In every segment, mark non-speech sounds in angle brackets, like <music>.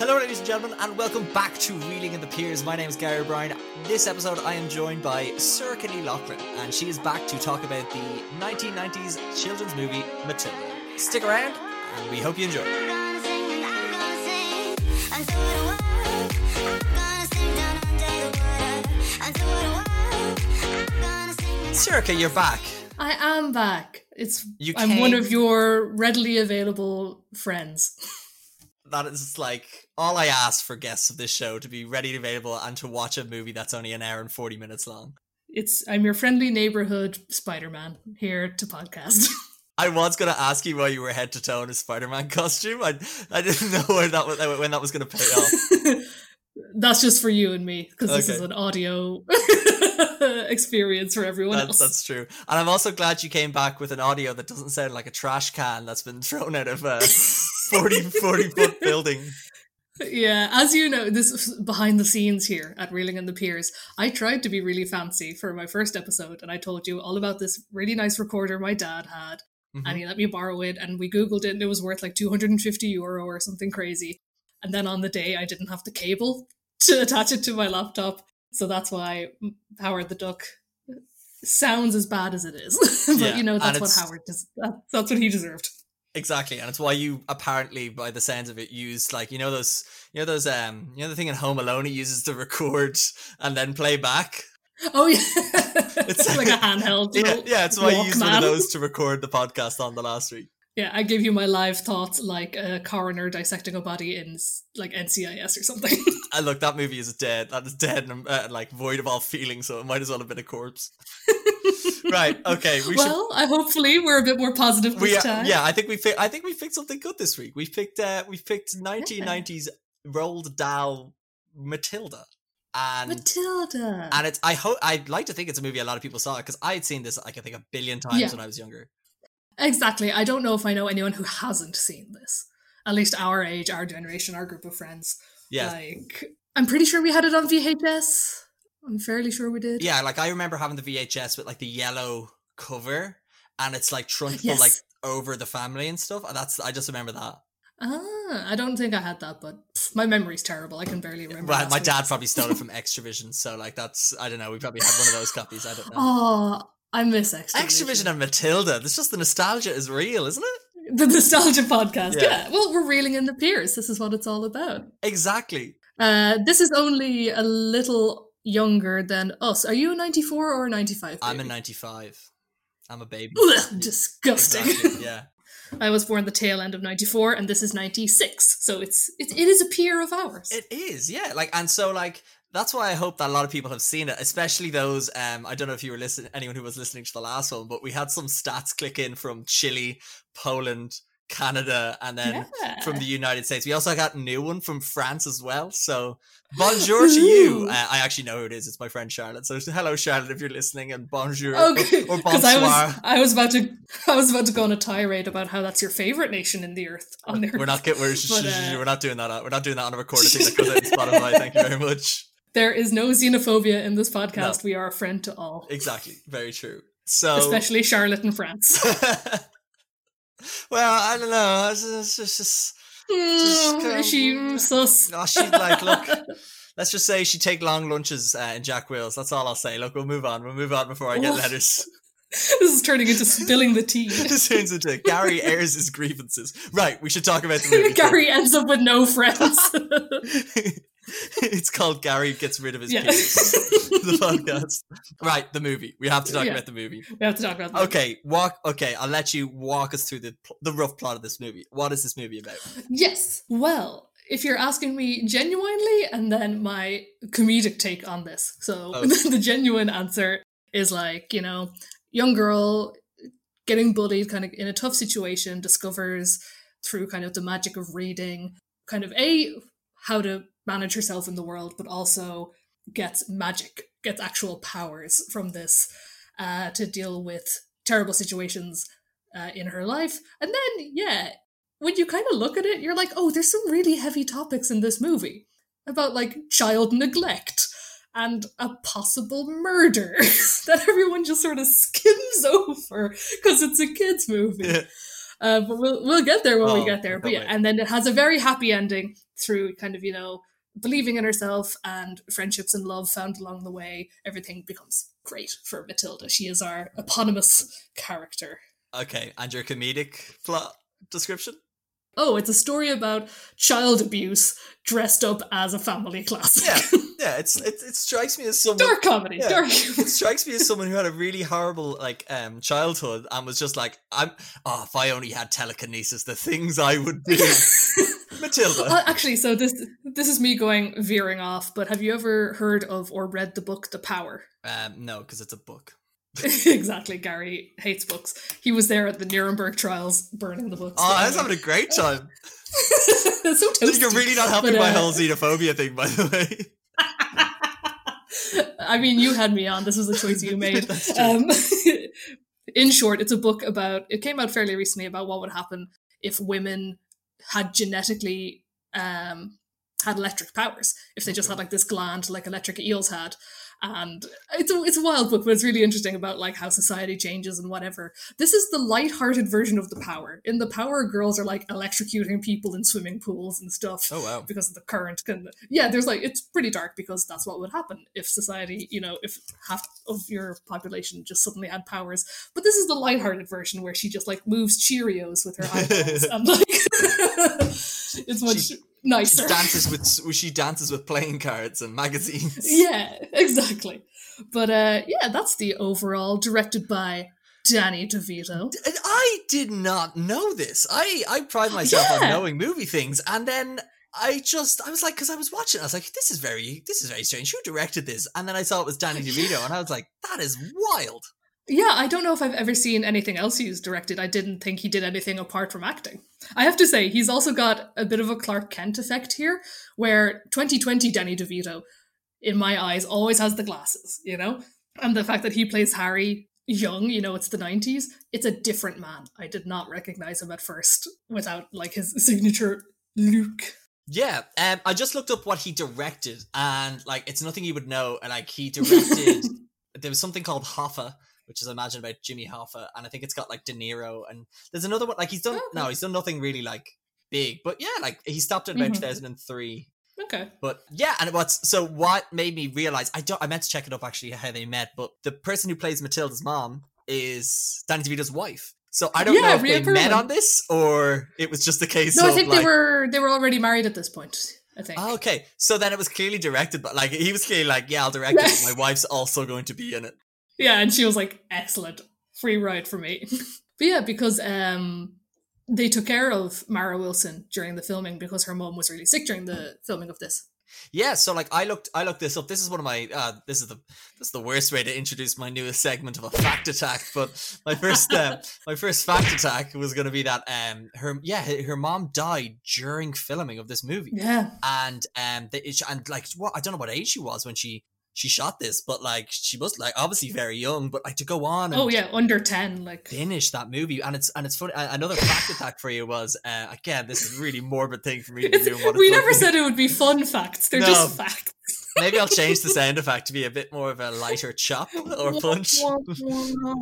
Hello, ladies and gentlemen, and welcome back to Reeling in the Piers. My name is Gary O'Brien. This episode, I am joined by Sir Kenny Loughlin, and she is back to talk about the 1990s children's movie Matilda. Stick around, and we hope you enjoy. Circa, you're back. I am back. It's You I'm one of your readily available friends. That is like all I ask for guests of this show to be ready and available and to watch a movie that's only an hour and 40 minutes long. It's I'm your friendly neighborhood Spider-Man here to podcast. <laughs> I was gonna ask you why you were head to toe in a Spider-Man costume. I I didn't <laughs> know when that was when that was gonna pay off. <laughs> that's just for you and me because this is an audio experience for everyone That's, else. that's true. And I'm also glad you came back with an audio that doesn't sound like a trash can that's been thrown out of a 40, <laughs> 40 foot building. Yeah, as you know, this is behind the scenes here at Reeling in the Piers. I tried to be really fancy for my first episode, and I told you all about this really nice recorder my dad had, Mhm. and he let me borrow it. And we googled it, and it was worth like 250 euro or something crazy. And then on the day, I didn't have the cable <laughs> to attach it to my laptop, so that's why Howard the Duck sounds as bad as it is. <laughs> but Yeah, you know, that's what Howard does. That's what he deserved. Exactly, and it's why you apparently, by the sounds of it, used like you know those you know those um you know the thing in Home Alone he uses to record and then play back. Oh yeah, <laughs> It's <laughs> like a handheld. <laughs> Yeah, yeah, it's why I used one of those to record the podcast on the last week. Yeah, I give you my live thoughts like a coroner dissecting a body in like NCIS or something. And look, that movie is dead. That is dead and uh, like void of all feeling, so it might as well have been a corpse. Right? Okay, we should. well, I hopefully we're a bit more positive this We, uh, time. yeah, I think we fi- I think we picked something good this week. We picked uh, we picked 1990s Roald Dahl Matilda, and Matilda. and it's I hope I'd like to think it's a movie a lot of people saw because I had seen this like I think a billion times Yeah. when I was younger. exactly. I don't know if I know anyone who hasn't seen this. At least our age, our generation, our group of friends. Yeah, Like, I'm pretty sure we had it on VHS. I'm fairly sure we did. yeah. Like I remember having the VHS with like the yellow cover, and it's like trunkful Yes. like over the family and stuff. And that's I just remember that. Ah, I don't think I had that, but pff, my memory's terrible. I can barely remember. Last my week. dad probably stole it from <laughs> Xtra-vision, so like that's I don't know. We probably had one of those copies. I don't know. Oh, I miss Xtra-vision. Xtra-vision and Matilda. There's just the nostalgia is real, isn't it? The nostalgia podcast. Yeah. Yeah. Well, we're reeling in the piers. This is what it's all about. Exactly. Uh, this is only a little younger than us. Are you a 94 or a 95? I'm a '95. I'm a baby. Ugh, disgusting. Exactly, <laughs> Yeah. I was born the tail end of 94 and this is 96. So it's it, it is a peer of ours. It is, yeah. Like, and so like that's why I hope that a lot of people have seen it, especially those. Um, I don't know if you were listening, anyone who was listening to the last one, but we had some stats click in from Chile, Poland, Canada, and then yeah. from the United States. We also got a new one from France as well. So <gasps> bonjour to you. Uh, I actually know who it is. It's my friend Charlotte. So hello, Charlotte, if you're listening, and bonjour Okay, or because <laughs> I bonsoir. was I was about to I was about to go on a tirade about how that's your favorite nation in the earth on the earth. We're not we're, <laughs> sh- But, sh- sh- uh, we're not doing that. We're not doing that on a recorded thing that goes out on Spotify. Thank you very much. There is no xenophobia in this podcast. We are a friend to all, Exactly. Very true. So especially Charlotte and France. <laughs> well, I don't know. It's, it's just, just kind of- is she mm, sus? <laughs> she'd like look. <laughs> Let's just say she take long lunches uh, in Jack Wills. That's all I'll say. Look, we'll move on. We'll move on before I get What? letters. <laughs> this is turning into spilling the tea. this turns into Gary airs his grievances. Right, we should talk about the movie. Gary ends up with no friends. <laughs> it's called Gary gets rid of his yeah. <laughs> the podcast. Right, the movie. We have to talk Yeah. about the movie. we have to talk about. Okay, walk. Okay, I'll let you walk us through the the rough plot of this movie. What is this movie about? Yes. Well, if you're asking me genuinely, and then my comedic take on this. So Oh. <laughs> the genuine answer is like, you know, young girl getting bullied kind of in a tough situation, discovers through kind of the magic of reading, kind of A, how to manage herself in the world, but also gets magic, gets actual powers from this uh, to deal with terrible situations uh, in her life. And then, yeah, when you kind of look at it, you're like, oh, there's some really heavy topics in this movie about like child neglect and a possible murder <laughs> that everyone just sort of skims <laughs> over because it's a kids movie. Yeah. Uh, but we'll we'll get there when Oh, we get there. But yeah, and then it has a very happy ending through kind of you know believing in herself and friendships and love found along the way. Everything becomes great for Matilda. She is our eponymous character. Okay, and your comedic plot description? Oh, it's a story about child abuse dressed up as a family classic. Yeah, <laughs> yeah. It's it, it strikes me as someone. dark comedy. Yeah. Dark. It strikes me as someone who had a really horrible like um childhood and was just like, I'm. Oh, if I only had telekinesis, the things I would do. <laughs> Matilda. Uh, actually, so this this is me going veering off. But have you ever heard of or read the book The Power? Um, no, because it's a book. <laughs> exactly. Gary hates books. He was there at the Nuremberg trials, burning the books. Oh, I was having a great time. <laughs> So toasty. You're really not helping But, my uh, whole xenophobia thing, by the way. I mean, you had me on. This was a choice you made. <laughs> Um, <laughs> in short, it's a book about. It came out fairly recently about what would happen if women had genetically um, had electric powers. If they just had like this gland, like electric eels had. And it's a, it's a wild book, but it's really interesting about like how society changes and whatever. This is the light-hearted version of the Power. In the Power, girls are like electrocuting people in swimming pools and stuff Oh wow. because of the current can yeah there's like it's pretty dark because that's what would happen if society you know if half of your population just suddenly had powers but this is the light-hearted version where she just like moves cheerios with her eyeballs <laughs> and like <laughs> it's much She- She dances with she dances with playing cards and magazines. <laughs> yeah exactly but uh yeah that's the overall directed by danny devito I did not know this. I I pride myself on knowing movie things, and then I just I was like, because I was watching, I was like, this is very this is very strange. Who directed this? And then I saw it was Danny <laughs> DeVito, and I was like, that is wild. Yeah, I don't know if I've ever seen anything else he's directed. I didn't think he did anything apart from acting. I have to say, he's also got a bit of a Clark Kent effect here, where 2020 Danny DeVito, in my eyes, always has the glasses, you know? And the fact that he plays Harry young, you know, it's the 90s, it's a different man. I did not recognize him at first without, like, his signature Luke. Yeah, um, I just looked up what he directed, and like it's nothing you would know. and, Like he directed, <laughs> there was something called Hoffa, which is I imagine about Jimmy Hoffa, and I think it's got like De Niro, and there's another one. Like he's done Okay. no, he's done nothing really like big, but yeah, like he stopped at about Mhm. 2003. Okay. But yeah, and what's so what made me realize I don't I meant to check it up actually how they met, but the person who plays Matilda's mom is Danny DeVito's wife. So I don't Yeah, know if they met on this or it was just the case No, I think like, they were they were already married at this point, I think. Oh, okay. So then it was clearly directed, but like he was clearly like, yeah, I'll direct it. My wife's also going to be in it. Yeah, and she was like, excellent. Free ride for me. <laughs> but yeah, because um they took care of Mara Wilson during the filming because her mom was really sick during the filming of this. Yeah. So like I looked, I looked this up. This is one of my. Uh, this is the this is the worst way to introduce my newest segment of a fact attack. But my first uh, <laughs> my first fact attack was going to be that um her yeah her mom died during filming of this movie. Yeah. and um and like what I don't know what age she was when she she shot this, but like she was like obviously very young, but like to go on and Oh yeah, under 10 like finish that movie, and it's and it's funny. Another fact attack for you was uh, again this is a really morbid thing for me to be <laughs> It's- doing. What we never said it would be fun facts. They're No. just facts. <laughs> Maybe I'll change the sound effect to be a bit more of a lighter chop or punch. <laughs>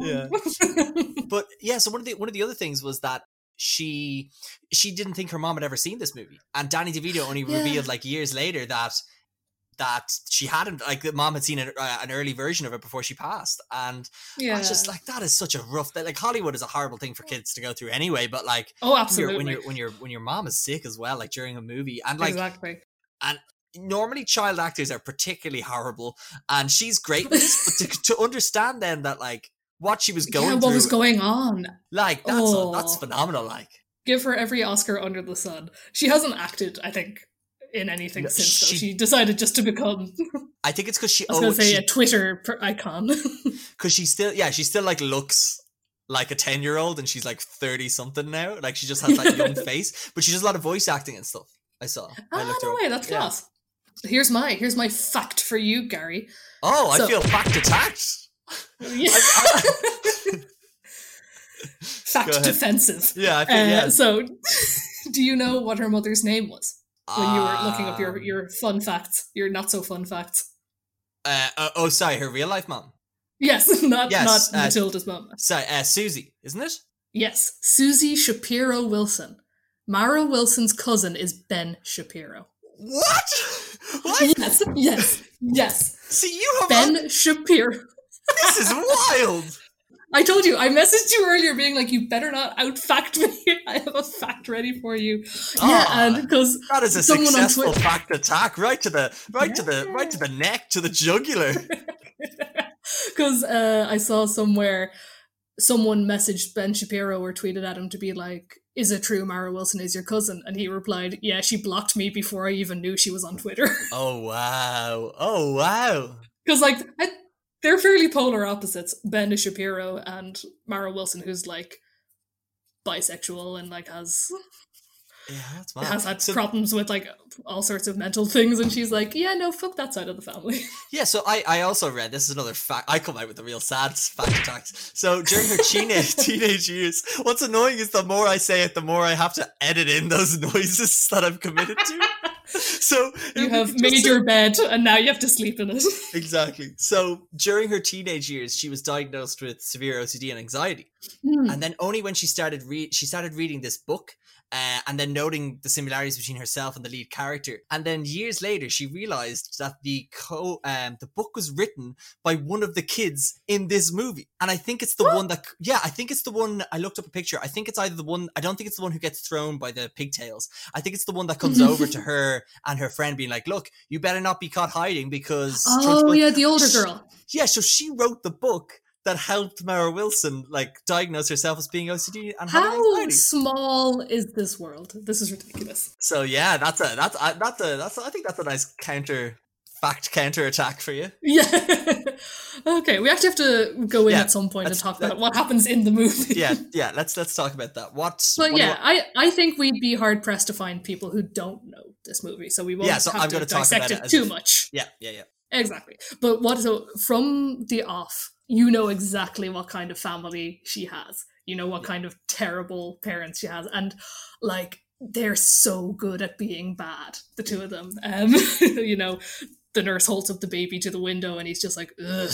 Yeah. But yeah, so one of the one of the other things was that she she didn't think her mom had ever seen this movie, and Danny DeVito only Yeah. revealed like years later that that she hadn't like that mom had seen an, uh, an early version of it before she passed, and yeah. I was just like that is such a rough that like Hollywood is a horrible thing for kids to go through anyway, but like oh, absolutely. when you're when you're when your mom is sick as well, like during a movie, and like exactly. And normally child actors are particularly horrible, and she's great with this, but to, <laughs> to understand then that like what she was going yeah, what through, was going on? like that's Oh. that's phenomenal. Like Give her every Oscar under the sun. She hasn't acted, I think, in anything No, since. she- She decided just to become, <laughs> I think it's because she I was going to say, she, a Twitter icon. <laughs> because she still yeah she still like looks like a 10 year old and she's like 30 something now like she just has that young <laughs> face but she does a lot of voice acting and stuff i saw I ah, looked her no up. way, that's Yeah. class. Here's my here's my fact for you, Gary. oh So- i feel fact attacked Yeah. I- fact defensive. yeah i feel Uh, yeah So, do you know what her mother's name was when you were looking up your Um, your fun facts, your not so fun facts? uh, uh, oh sorry her real life mom Yes, <laughs> not Yes, not uh, Matilda's mom. sorry uh, susie isn't it Yes, Susie Shapiro Wilson. Mara Wilson's cousin is Ben Shapiro. What? <laughs> What? Yes, yes, yes. See, you have Ben Shapiro. this is <laughs> wild. I told you, I messaged you earlier being like, you better not out fact me. <laughs> I have a fact ready for you. yeah, Ah, and because That is a Someone on successful Twitter- fact attack, right to the right to the right to the neck, to the jugular. <laughs> because uh, I saw somewhere someone messaged Ben Shapiro or tweeted at him to be like, "Is it true Mara Wilson is your cousin?" And he replied, "Yeah, she blocked me before I even knew she was on Twitter." <laughs> Oh wow! Oh wow! Because like I, they're fairly polar opposites. Ben Shapiro and Mara Wilson, who's like bisexual and like has Yeah, has had So- problems with like all sorts of mental things, and she's like, "Yeah, no, fuck that side of the family." <laughs> Yeah, so I, I also read this is another fact. I come out with the real sad fact attacks. So during her teenage <laughs> teenage years, what's annoying is the more I say it, the more I have to edit in those <laughs> noises that I've committed to. So you have made your bed, and now you have to sleep in it. <laughs> exactly. So during her teenage years, she was diagnosed with severe OCD and anxiety, Hmm. and then only when she started read she started reading this book. Uh, and then noting the similarities between herself and the lead character, and then years later, she realized that the co um the book was written by one of the kids in this movie, and I think it's the What? one that yeah, I think it's the one I looked up a picture. I think it's either the one I don't think it's the one who gets thrown by the pigtails. I think it's the one that comes over to <laughs> her and her friend being like, "Look, you better not be caught hiding because." Oh yeah, the older <laughs> girl. Yeah, so she wrote the book that helped Mara Wilson like diagnose herself as being OCD and How small is this world? This is ridiculous. So yeah, that's a that's a, that's a that's a, I think that's a nice counter fact counter attack for you. Yeah. <laughs> okay, we actually have to go in Yeah, at some point and talk about what happens in the movie. <laughs> Yeah, <laughs> yeah. Let's let's talk about that. What? But what yeah, I, I think we'd be hard pressed to find people who don't know this movie, so we won't Yeah, so have I'm to gonna talk dissect about it it too if- much. yeah, yeah, yeah. Exactly. But what so from the off, you know exactly what kind of family she has. You know what kind of terrible parents she has. And like they're so good at being bad, the two of them. Um <laughs> you know, the nurse holds up the baby to the window and he's just like, ugh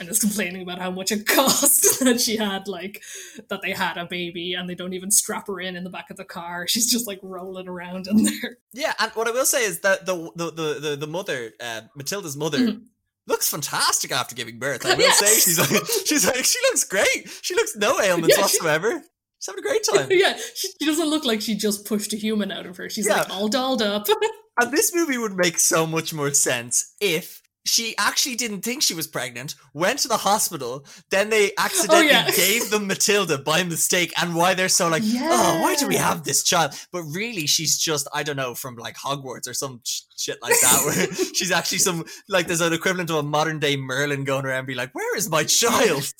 and is complaining about how much it <laughs> cost that she had like that they had a baby and they don't even strap her in in the back of the car. She's just like rolling around in <laughs> there. Yeah, and what I will say is that the the the the, the mother, uh, Matilda's mother. Mhm. Looks fantastic after giving birth. I <laughs> will Yes. say she's like she's like she looks great. She looks no ailments Yeah, she- whatsoever. She's having a great <laughs> time. yeah, she, she doesn't look like she just pushed a human out of her. She's like all dolled up. <laughs> And this movie would make so much more sense if she actually didn't think she was pregnant, went to the hospital, then they <laughs> accidentally Oh, yeah. gave them Matilda by mistake, and why they're so like, oh, why do we have this child? But really, she's just, I don't know, from like Hogwarts or some sh- shit like that, where <laughs> <laughs> she's actually some, like, there's an equivalent of a modern day Merlin going around and be like, where is my child?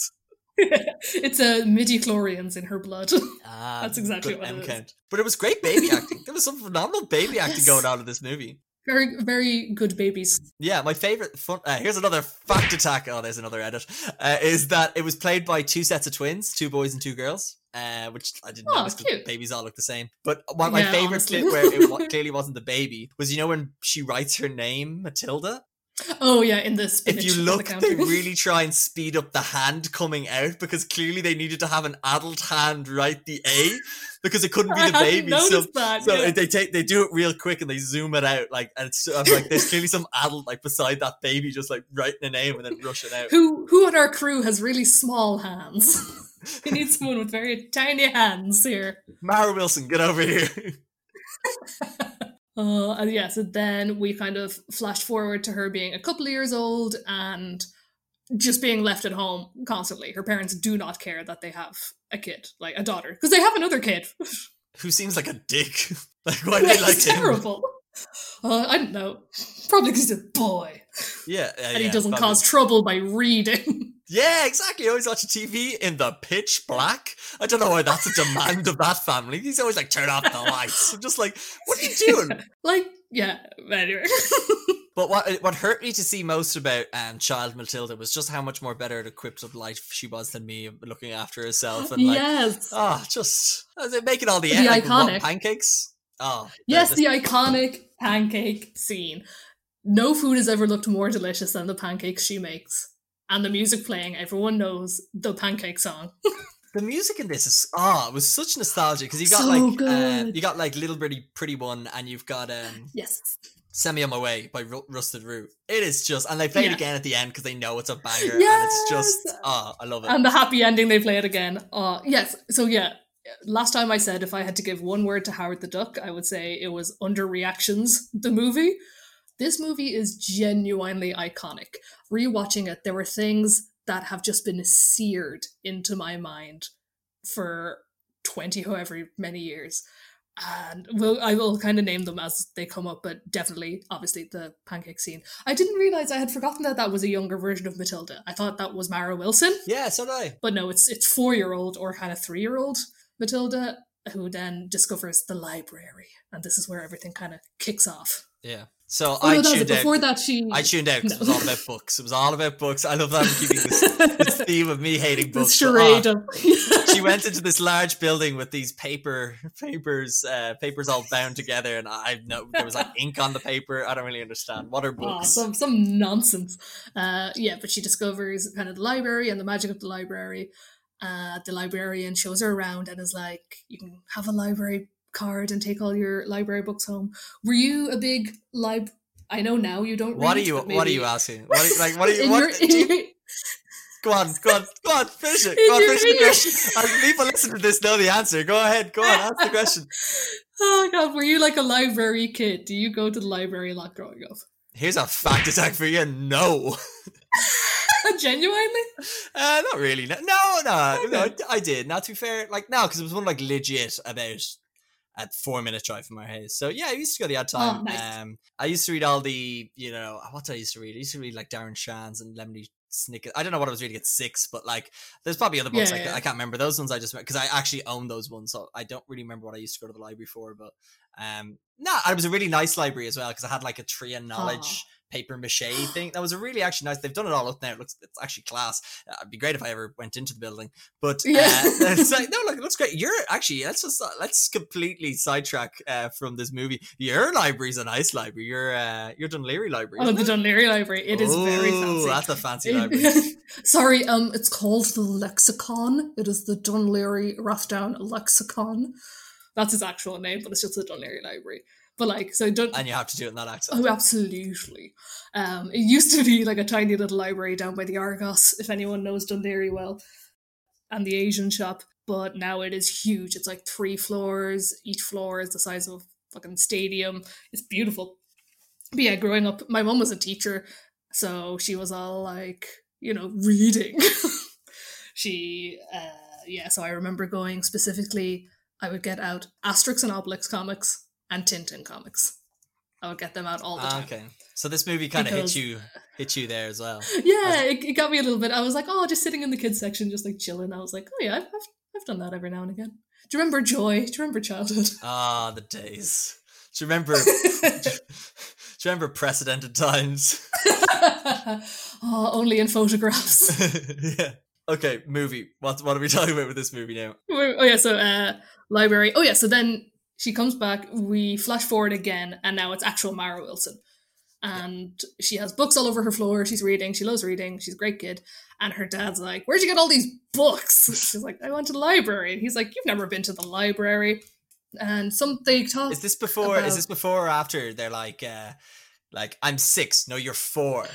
it's a midi-chlorians in her blood. Ah, That's exactly what it is. But it was great baby acting. There was some phenomenal baby acting Yes. going on in this movie. Very, very good babies. Yeah, my favorite fun. Uh, here's another fact attack. Oh, there's another edit. Uh, is that it was played by two sets of twins, two boys and two girls. Uh, which I didn't Oh, cute. babies all look the same. But one of my Yeah, favorite honestly. clip where it <laughs> clearly wasn't the baby was you know when she writes her name Matilda. Oh yeah, in spinach If you on the look, they <laughs> really try and speed up the hand coming out because clearly they needed to have an adult hand write the A because it couldn't be the baby. So that. so yeah. they take they do it real quick and they zoom it out like and it's I'm like there's clearly some adult like beside that baby just like writing a name and then rushing out. who who on our crew has really small hands? <laughs> we need <laughs> someone with very tiny hands here. Mara Wilson, get over here. Uh, and yeah, so then we kind of flash forward to her being a couple of years old and just being left at home constantly. Her parents do not care that they have a kid, like a daughter, because they have another kid. <laughs> Who seems like a dick? <laughs> like why do they like him? terrible. Uh, I don't know. Probably because he's a boy Yeah, <laughs> uh, and he yeah, doesn't probably. cause trouble by reading. <laughs> Yeah, exactly. Always watching TV in the pitch black. I don't know why that's a demand of that family. He's always like, turn off the lights. I'm just like, what are you <laughs> doing? like, yeah. Anyway. But what what hurt me to see most about um, child Matilda was just how much more better equipped of life she was than me, looking after herself and like, yes. oh, just making all the, The like, what, iconic. pancakes. Oh, the- Yes, the- the iconic pancake scene. No food has ever looked more delicious than the pancakes she makes. And the music playing, everyone knows the pancake song. <laughs> the music in this is ah, it was such nostalgia because you got So like uh, you got like Little Pretty Pretty One, and you've got um Yes. Send Me On My Way by Ru- Rusted Root. It is just, and they play it again at the end because they know it's a banger, and it's just Yes. ah, I love it. And the happy ending, they play it again. Uh, yes. So, yeah, last time I said if I had to give one word to Howard the Duck, I would say it was Underreactions, the movie. This movie is genuinely iconic. Rewatching it, there were things that have just been seared into my mind for 20 however many years. And we'll, I will kind of name them as they come up, but definitely, obviously, the pancake scene. I didn't realize I had forgotten that that was a younger version of Matilda. I thought that was Mara Wilson. yeah, so did I. But no, it's it's four year old or kind of three year old Matilda who then discovers the library, and this is where everything kind of kicks off. Yeah. So Oh, I no, tuned out. Before that, she I tuned out 'cause it was all about books. It was all about books. I love that I'm keeping this, this <laughs> theme of me hating this books. but, ah, she <laughs> went into this large building with these paper papers uh, papers all bound together and i know there was like <laughs> ink on the paper i don't really understand what are Oh, books some some nonsense. Uh, yeah, but she discovers kind of the library and the magic of the library. Uh, the librarian shows her around and is like, "You can have a library card and take all your library books home." Were you a big lib? I know now you don't. what are you but what are you asking what are you like what are <laughs> you in what, your, you- your- <laughs> go on go on go on finish it <laughs> go on finish the your- question people listen to this know the answer go ahead go on ask the question oh god, were you like a library kid? Do you go to the library a lot growing up? here's a fact attack for you no Genuinely? uh not really no no no, no i did not to be fair like no because it was one like legit about at four minute drive from our house. So yeah, I used to go the odd time. Oh, nice. Um, I used to read all the, you know, what did I used to read? I used to read like Darren Shan's and Lemony Snicket. I don't know what I was reading at six, but like, there's probably other books Yeah, like yeah. I can't remember those ones. I just because I actually own those ones, so I don't really remember what I used to go to the library for. But um, no, it was a really nice library as well because I had like a tree of knowledge. Paper mache thing that was a really actually nice. They've done it all up now. It looks it's actually class. Uh, it'd be great if I ever went into the building. But uh, Yeah. <laughs> it's like, no, look, it looks great. You're actually let's just uh, let's completely sidetrack uh, from this movie. Your library's a nice library. Your uh, your Dún Laoghaire library. Oh, the it? Dún Laoghaire Library. It is very fancy. That's a fancy library. Sorry, um, it's called the Lexicon. It is the Dún Laoghaire Rathdown Lexicon. That's its actual name, but it's just the Dún Laoghaire Library. But like, so Dun- and you have to do it in that accent. Oh, absolutely. Um, it used to be like a tiny little library down by the Argos, if anyone knows Dún Laoghaire well, and the Asian shop. But now it is huge. It's like three floors. Each floor is the size of a fucking stadium. It's beautiful. But yeah, growing up, my mom was a teacher, so she was all like, you know, reading. <laughs> she, uh, yeah, so I remember going specifically, I would get out Asterix and Obelix comics and Tintin comics. I would get them out all the Ah, time. okay, so this movie kind of hit you hit you there as well. <laughs> Yeah, it, it got me a little bit. I was like, oh, just sitting in the kids section, just like chilling. I was like, oh yeah, I've, I've, I've done that every now and again. Do you remember Joy? Do you remember childhood? <laughs> Ah, the days. Do you remember? <laughs> do you remember precedented times? oh, only in photographs. yeah. Okay, movie. What what are we talking about with this movie now? oh yeah, so uh, library. Oh yeah, so then she comes back. We flash forward again, and now it's actual Mara Wilson, and she has books all over her floor. She's reading. She loves reading. She's a great kid. And her dad's like, "Where'd you get all these books?" <laughs> She's like, "I went to the library." And he's like, "You've never been to the library." And some they talk. Is this before? about- Is this before or after? They're like, uh like I'm six. No, you're four.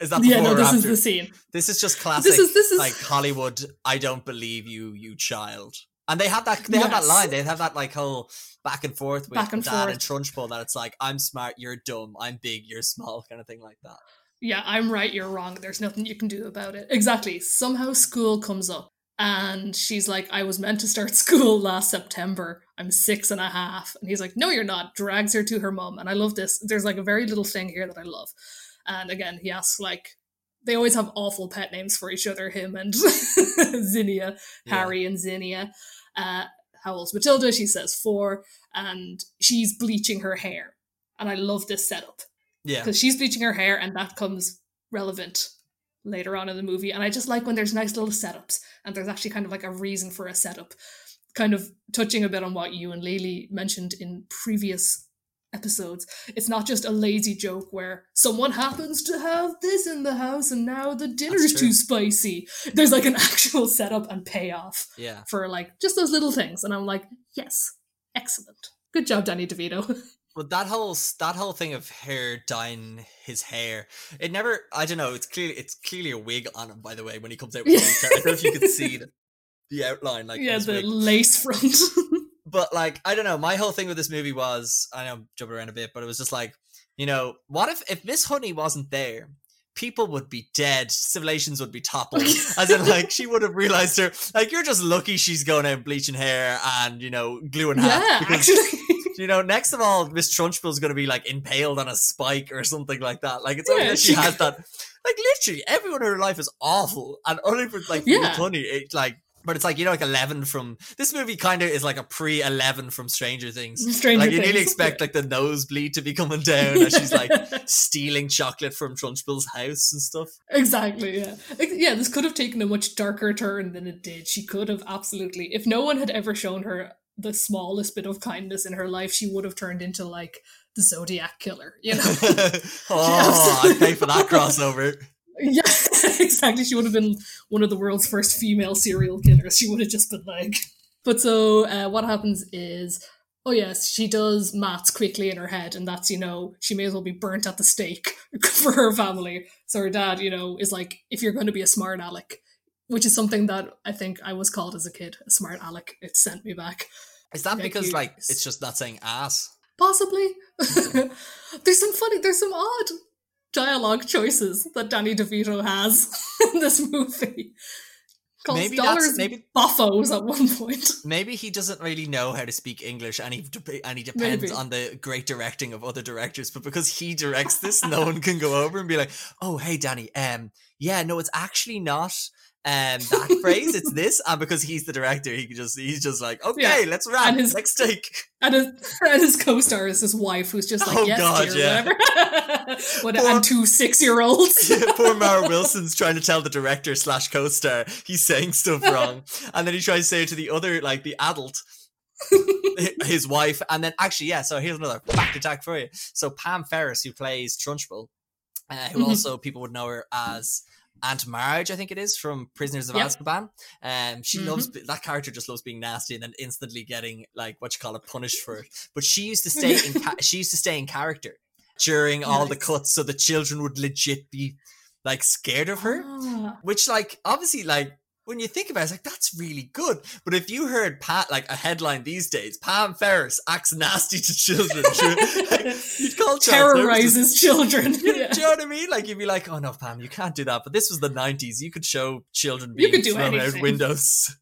Is that before yeah, no, this after? is the scene. This is just classic. This is this is like Hollywood. I don't believe you, you child. And they have that. They have that line. They have that like whole back and forth with Back and dad and. Trunchbull. That it's like I'm smart, you're dumb. I'm big, you're small, kind of thing like that. yeah, I'm right, you're wrong. There's nothing you can do about it. Exactly. Somehow school comes up and she's like, I was meant to start <laughs> school last September. I'm six and a half. And he's like, No, you're not. Drags her to her mum. And I love this. There's like a very little thing here that I love. And again, he asks, like, they always have awful pet names for each other, him and <laughs> Zinnia, Yeah. Harry and Zinnia. Uh, how old's Matilda? She says four. And she's bleaching her hair. And I love this setup Yeah. because she's bleaching her hair and that comes relevant later on in the movie and i just like when there's nice little setups and there's actually kind of like a reason for a setup kind of touching a bit on what you and Lily mentioned in previous episodes. It's not just a lazy joke where someone happens to have this in the house and now the dinner's too spicy. There's like an actual setup and payoff Yeah. for like just those little things. And I'm like, yes, excellent. Good job, Danny DeVito. <laughs> Well, that whole that whole thing of hair dyeing his hair, it never. I don't know. It's clearly it's clearly a wig on him. By the way, when he comes out, with <laughs> his hair. I don't know if you could see the, the outline. Like yeah, the wig. lace front. <laughs> but like I don't know. My whole thing with this movie was I know I'm jumping around a bit, but it was just like you know what if if Miss Honey wasn't there. People would be dead. Civilizations would be toppled. As in, like, she would have realized her. Like, you're just lucky she's going out bleaching hair and, you know, gluing hats. yeah, because actually. <laughs> you know, next of all, Miss Trunchbull's going to be like impaled on a spike or something like that. Like, it's only Yeah, that she has that. Like, literally, everyone in her life is awful, and only for like Yeah. yeah. funny. It, like, but it's like you know, like Eleven from this movie kind of is like a pre Eleven from Stranger Things. <laughs> Stranger like you Things. nearly expect like the nosebleed to be coming down as she's like <laughs> stealing chocolate from Trunchbull's house and stuff. Exactly, yeah. Yeah, this could have taken a much darker turn than it did. She could have absolutely, if no one had ever shown her the smallest bit of kindness in her life, she would have turned into like the Zodiac killer, you know? <laughs> oh, I'd pay for that crossover. yeah, <laughs> exactly. She would have been one of the world's first female serial killers. She would have just been like. <laughs> But so uh, what happens is, oh yes, she does maths quickly in her head, and that's you know she may as well be burnt at the stake <laughs> for her family. So her dad, you know, is like, if you're going to be a smart aleck, which is something that I think I was called as a kid, a smart aleck. It sent me back. Is that because cute. like it's just not saying ass? Possibly. there's some funny, there's some odd dialogue choices that Danny DeVito has <laughs> in this movie. Calls Maybe dollars maybe- buffos at one point. Maybe he doesn't really know how to speak English, and he and he depends Maybe. on the great directing of other directors. But because he directs this, no one can go over and be like, "Oh, hey, Danny, um, yeah, no, it's actually not." Um, <laughs> that phrase, it's this, and because he's the director, he can just he's just like, okay, let's wrap. And his- Next take. And his, <laughs> and his co-star is his wife, who's just like, Oh, yes, God, dear, yeah. whatever. <laughs> what, Poor- and two six-year-olds. Poor Mara Wilson's trying to tell the director slash co-star he's saying stuff wrong, and then he tries to say it to the other, like the adult, his wife, and then actually, yeah. So here's another fact attack for you. So Pam Ferris, who plays Trunchbull, uh, who Mhm. also people would know her as Aunt Marge, I think it is from Prisoners of Yep. Azkaban. Um, she Mhm. loves that character. Just loves being nasty and then instantly getting like what you call it punished for it. But she used to <laughs> stay in ca- she used to stay in character during all the cuts, so the children would legit be like scared of her. Ah. Which, like, obviously, like when you think about it, it's like that's really good. But if you heard Pat like a headline these days, Pam Ferris acts nasty to children, <laughs> you'd call. Terrorizes <laughs> children. You know, Yeah. Do you know what I mean? Like you'd be like, "Oh no, Pam, you can't do that." But this was the '90s; you could show children You could do thrown out anything. windows.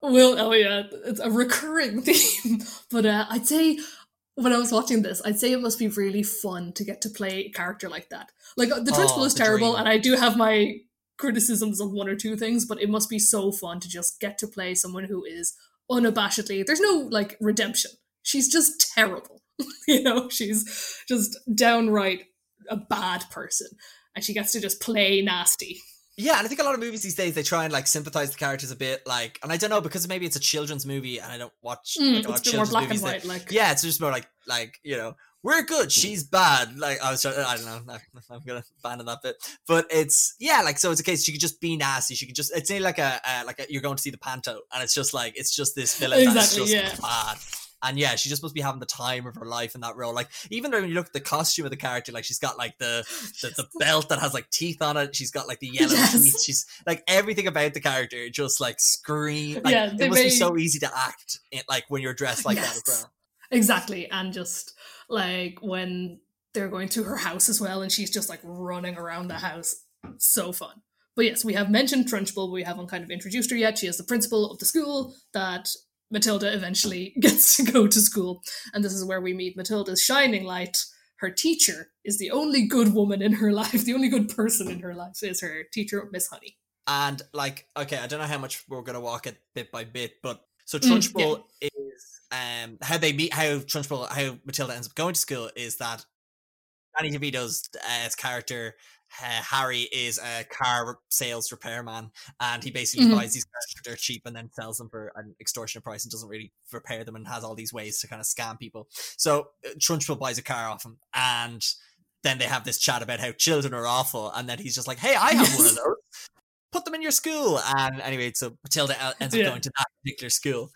Well, oh yeah, it's a recurring <laughs> theme. But uh, I'd say when I was watching this, I'd say it must be really fun to get to play a character like that. Like uh, the Oh, principal is terrible, dream. and I do have my criticisms of one or two things, but it must be so fun to just get to play someone who is unabashedly. There's no like redemption. She's just terrible. <laughs> you know, she's just downright a bad person, and she gets to just play nasty. Yeah, and I think a lot of movies these days they try and like sympathize the characters a bit, like, and I don't know because maybe it's a children's movie and I don't watch. Mm, like, it's of a bit more children's black and movies white. that- Like Yeah, it's just more like like you know we're good, she's bad. Like I was trying, I don't know, I'm gonna abandon that bit, but it's yeah, like so it's a case she could just be nasty. She could just it's like a uh, like a, you're going to see the panto, and it's just like it's just this villain that's just yeah. bad. And yeah, she just must be having the time of her life in that role. Like even when you look at the costume of the character, like she's got like the the, the <laughs> belt that has like teeth on it. She's got like the yellow Yes. teeth. She's like everything about the character just like scream. Like, Yeah, it must be so easy to act in, like when you're dressed like that as well. Exactly. And just like when they're going to her house as well, and she's just like running around the house. So fun. But yes, we have mentioned Trunchbull, but we haven't kind of introduced her yet. She is the principal of the school that Matilda eventually <laughs> gets to go to school. And this is where we meet Matilda's shining light. Her teacher is the only good woman in her <laughs> life, the only good person in her life is her teacher, Miss Honey. And like, okay, I don't know how much we're gonna walk it bit by bit, but so Mm, Trunchbull is um how they meet how Trunchbull how Matilda ends up going to school is that Danny DeVito's uh, character uh, Harry is a car sales repairman, and he basically Mhm. buys these cars for dirt cheap and then sells them for an extortionate price and doesn't really repair them and has all these ways to kind of scam people. So uh, Trunchbull buys a car off him, and then they have this chat about how children are awful, and then he's just like, "Hey, I have one of those. Put them in your school." And anyway, so Matilda ends up Yeah. going to that particular school.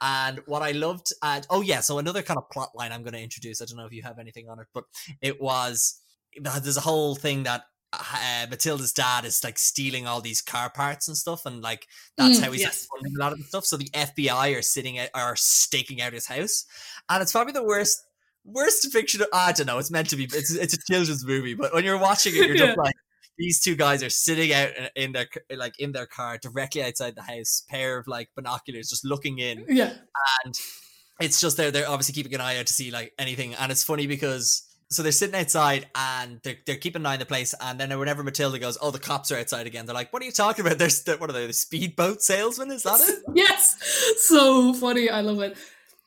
And what I loved, and oh yeah, so another kind of plot line I'm going to introduce. I don't know if you have anything on it, but it was there's a whole thing that uh, Matilda's dad is like stealing all these car parts and stuff, and like that's Mm, how he's yes. funding a lot of the stuff. So the FBI are sitting out, are staking out his house, and it's probably the worst. Worst depiction of I don't know. It's meant to be. It's it's a children's movie, but when you're watching it, you're Yeah. just like these two guys are sitting out in- their like in their car directly outside the house, pair of like binoculars, just looking in, Yeah. and it's just they're they're obviously keeping an eye out to see like anything, and it's funny because so they're sitting outside and they're they're keeping an eye on the place, and then whenever Matilda goes, oh the cops are outside again, they're like, what are you talking about? There's what are they? The speedboat salesman? Is that it? <laughs> Yes. So funny. I love it.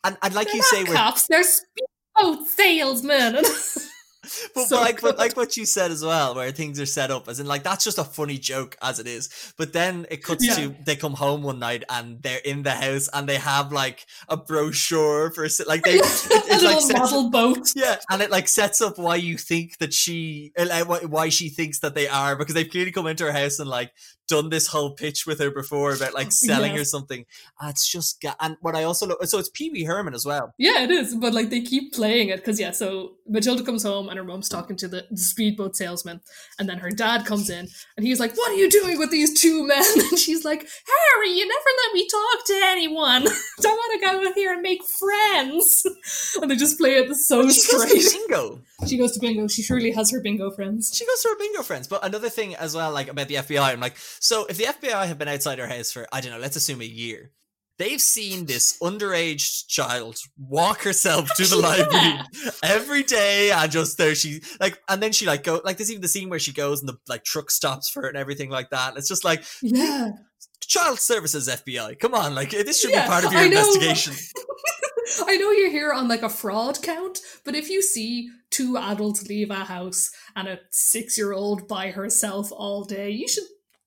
And and like They're you say, cops. They're speedboat salesmen. <laughs> <laughs> <laughs> but so like but like what you said as well, where things are set up as in like that's just a funny joke as it is. But then it cuts Yeah. to they come home one night and they're in the house and they have like a brochure for like they <laughs> a it, like little sets model boat. Yeah, and it like sets up why you think that she, uh, like, why- why she thinks that they are because they've clearly come into her house and like done this whole pitch with her before about like <laughs> selling her something. And it's just, ga- and what I also look, so it's Pee Wee Herman as well. Yeah, it is. But like they keep playing it because yeah. So Matilda comes home and her mom's talking to the, the speedboat salesman, and then her dad comes in and he's like, "What are you doing with these two men?" <laughs> And she's like, "Harry, you never let me talk to anyone. I want to go here and make friends." <laughs> And they just play it so She goes straight. to bingo. She goes to bingo. She surely has her bingo friends. She goes to her bingo friends. But another thing as well, like about the FBI, I'm like, so if the FBI have been outside her house for, I don't know, let's assume a year, they've seen this <laughs> underage child walk herself to the <laughs> Yeah. library every day and just there she like and then she like go like there's even the scene where she goes and the like truck stops for her and everything like that. It's just like Yeah. child services FBI. Come on, like this should Yeah, be part of <laughs> your I investigation. I know you're here on like a fraud count, but if you see two adults leave a house and a six year old by herself all day, you should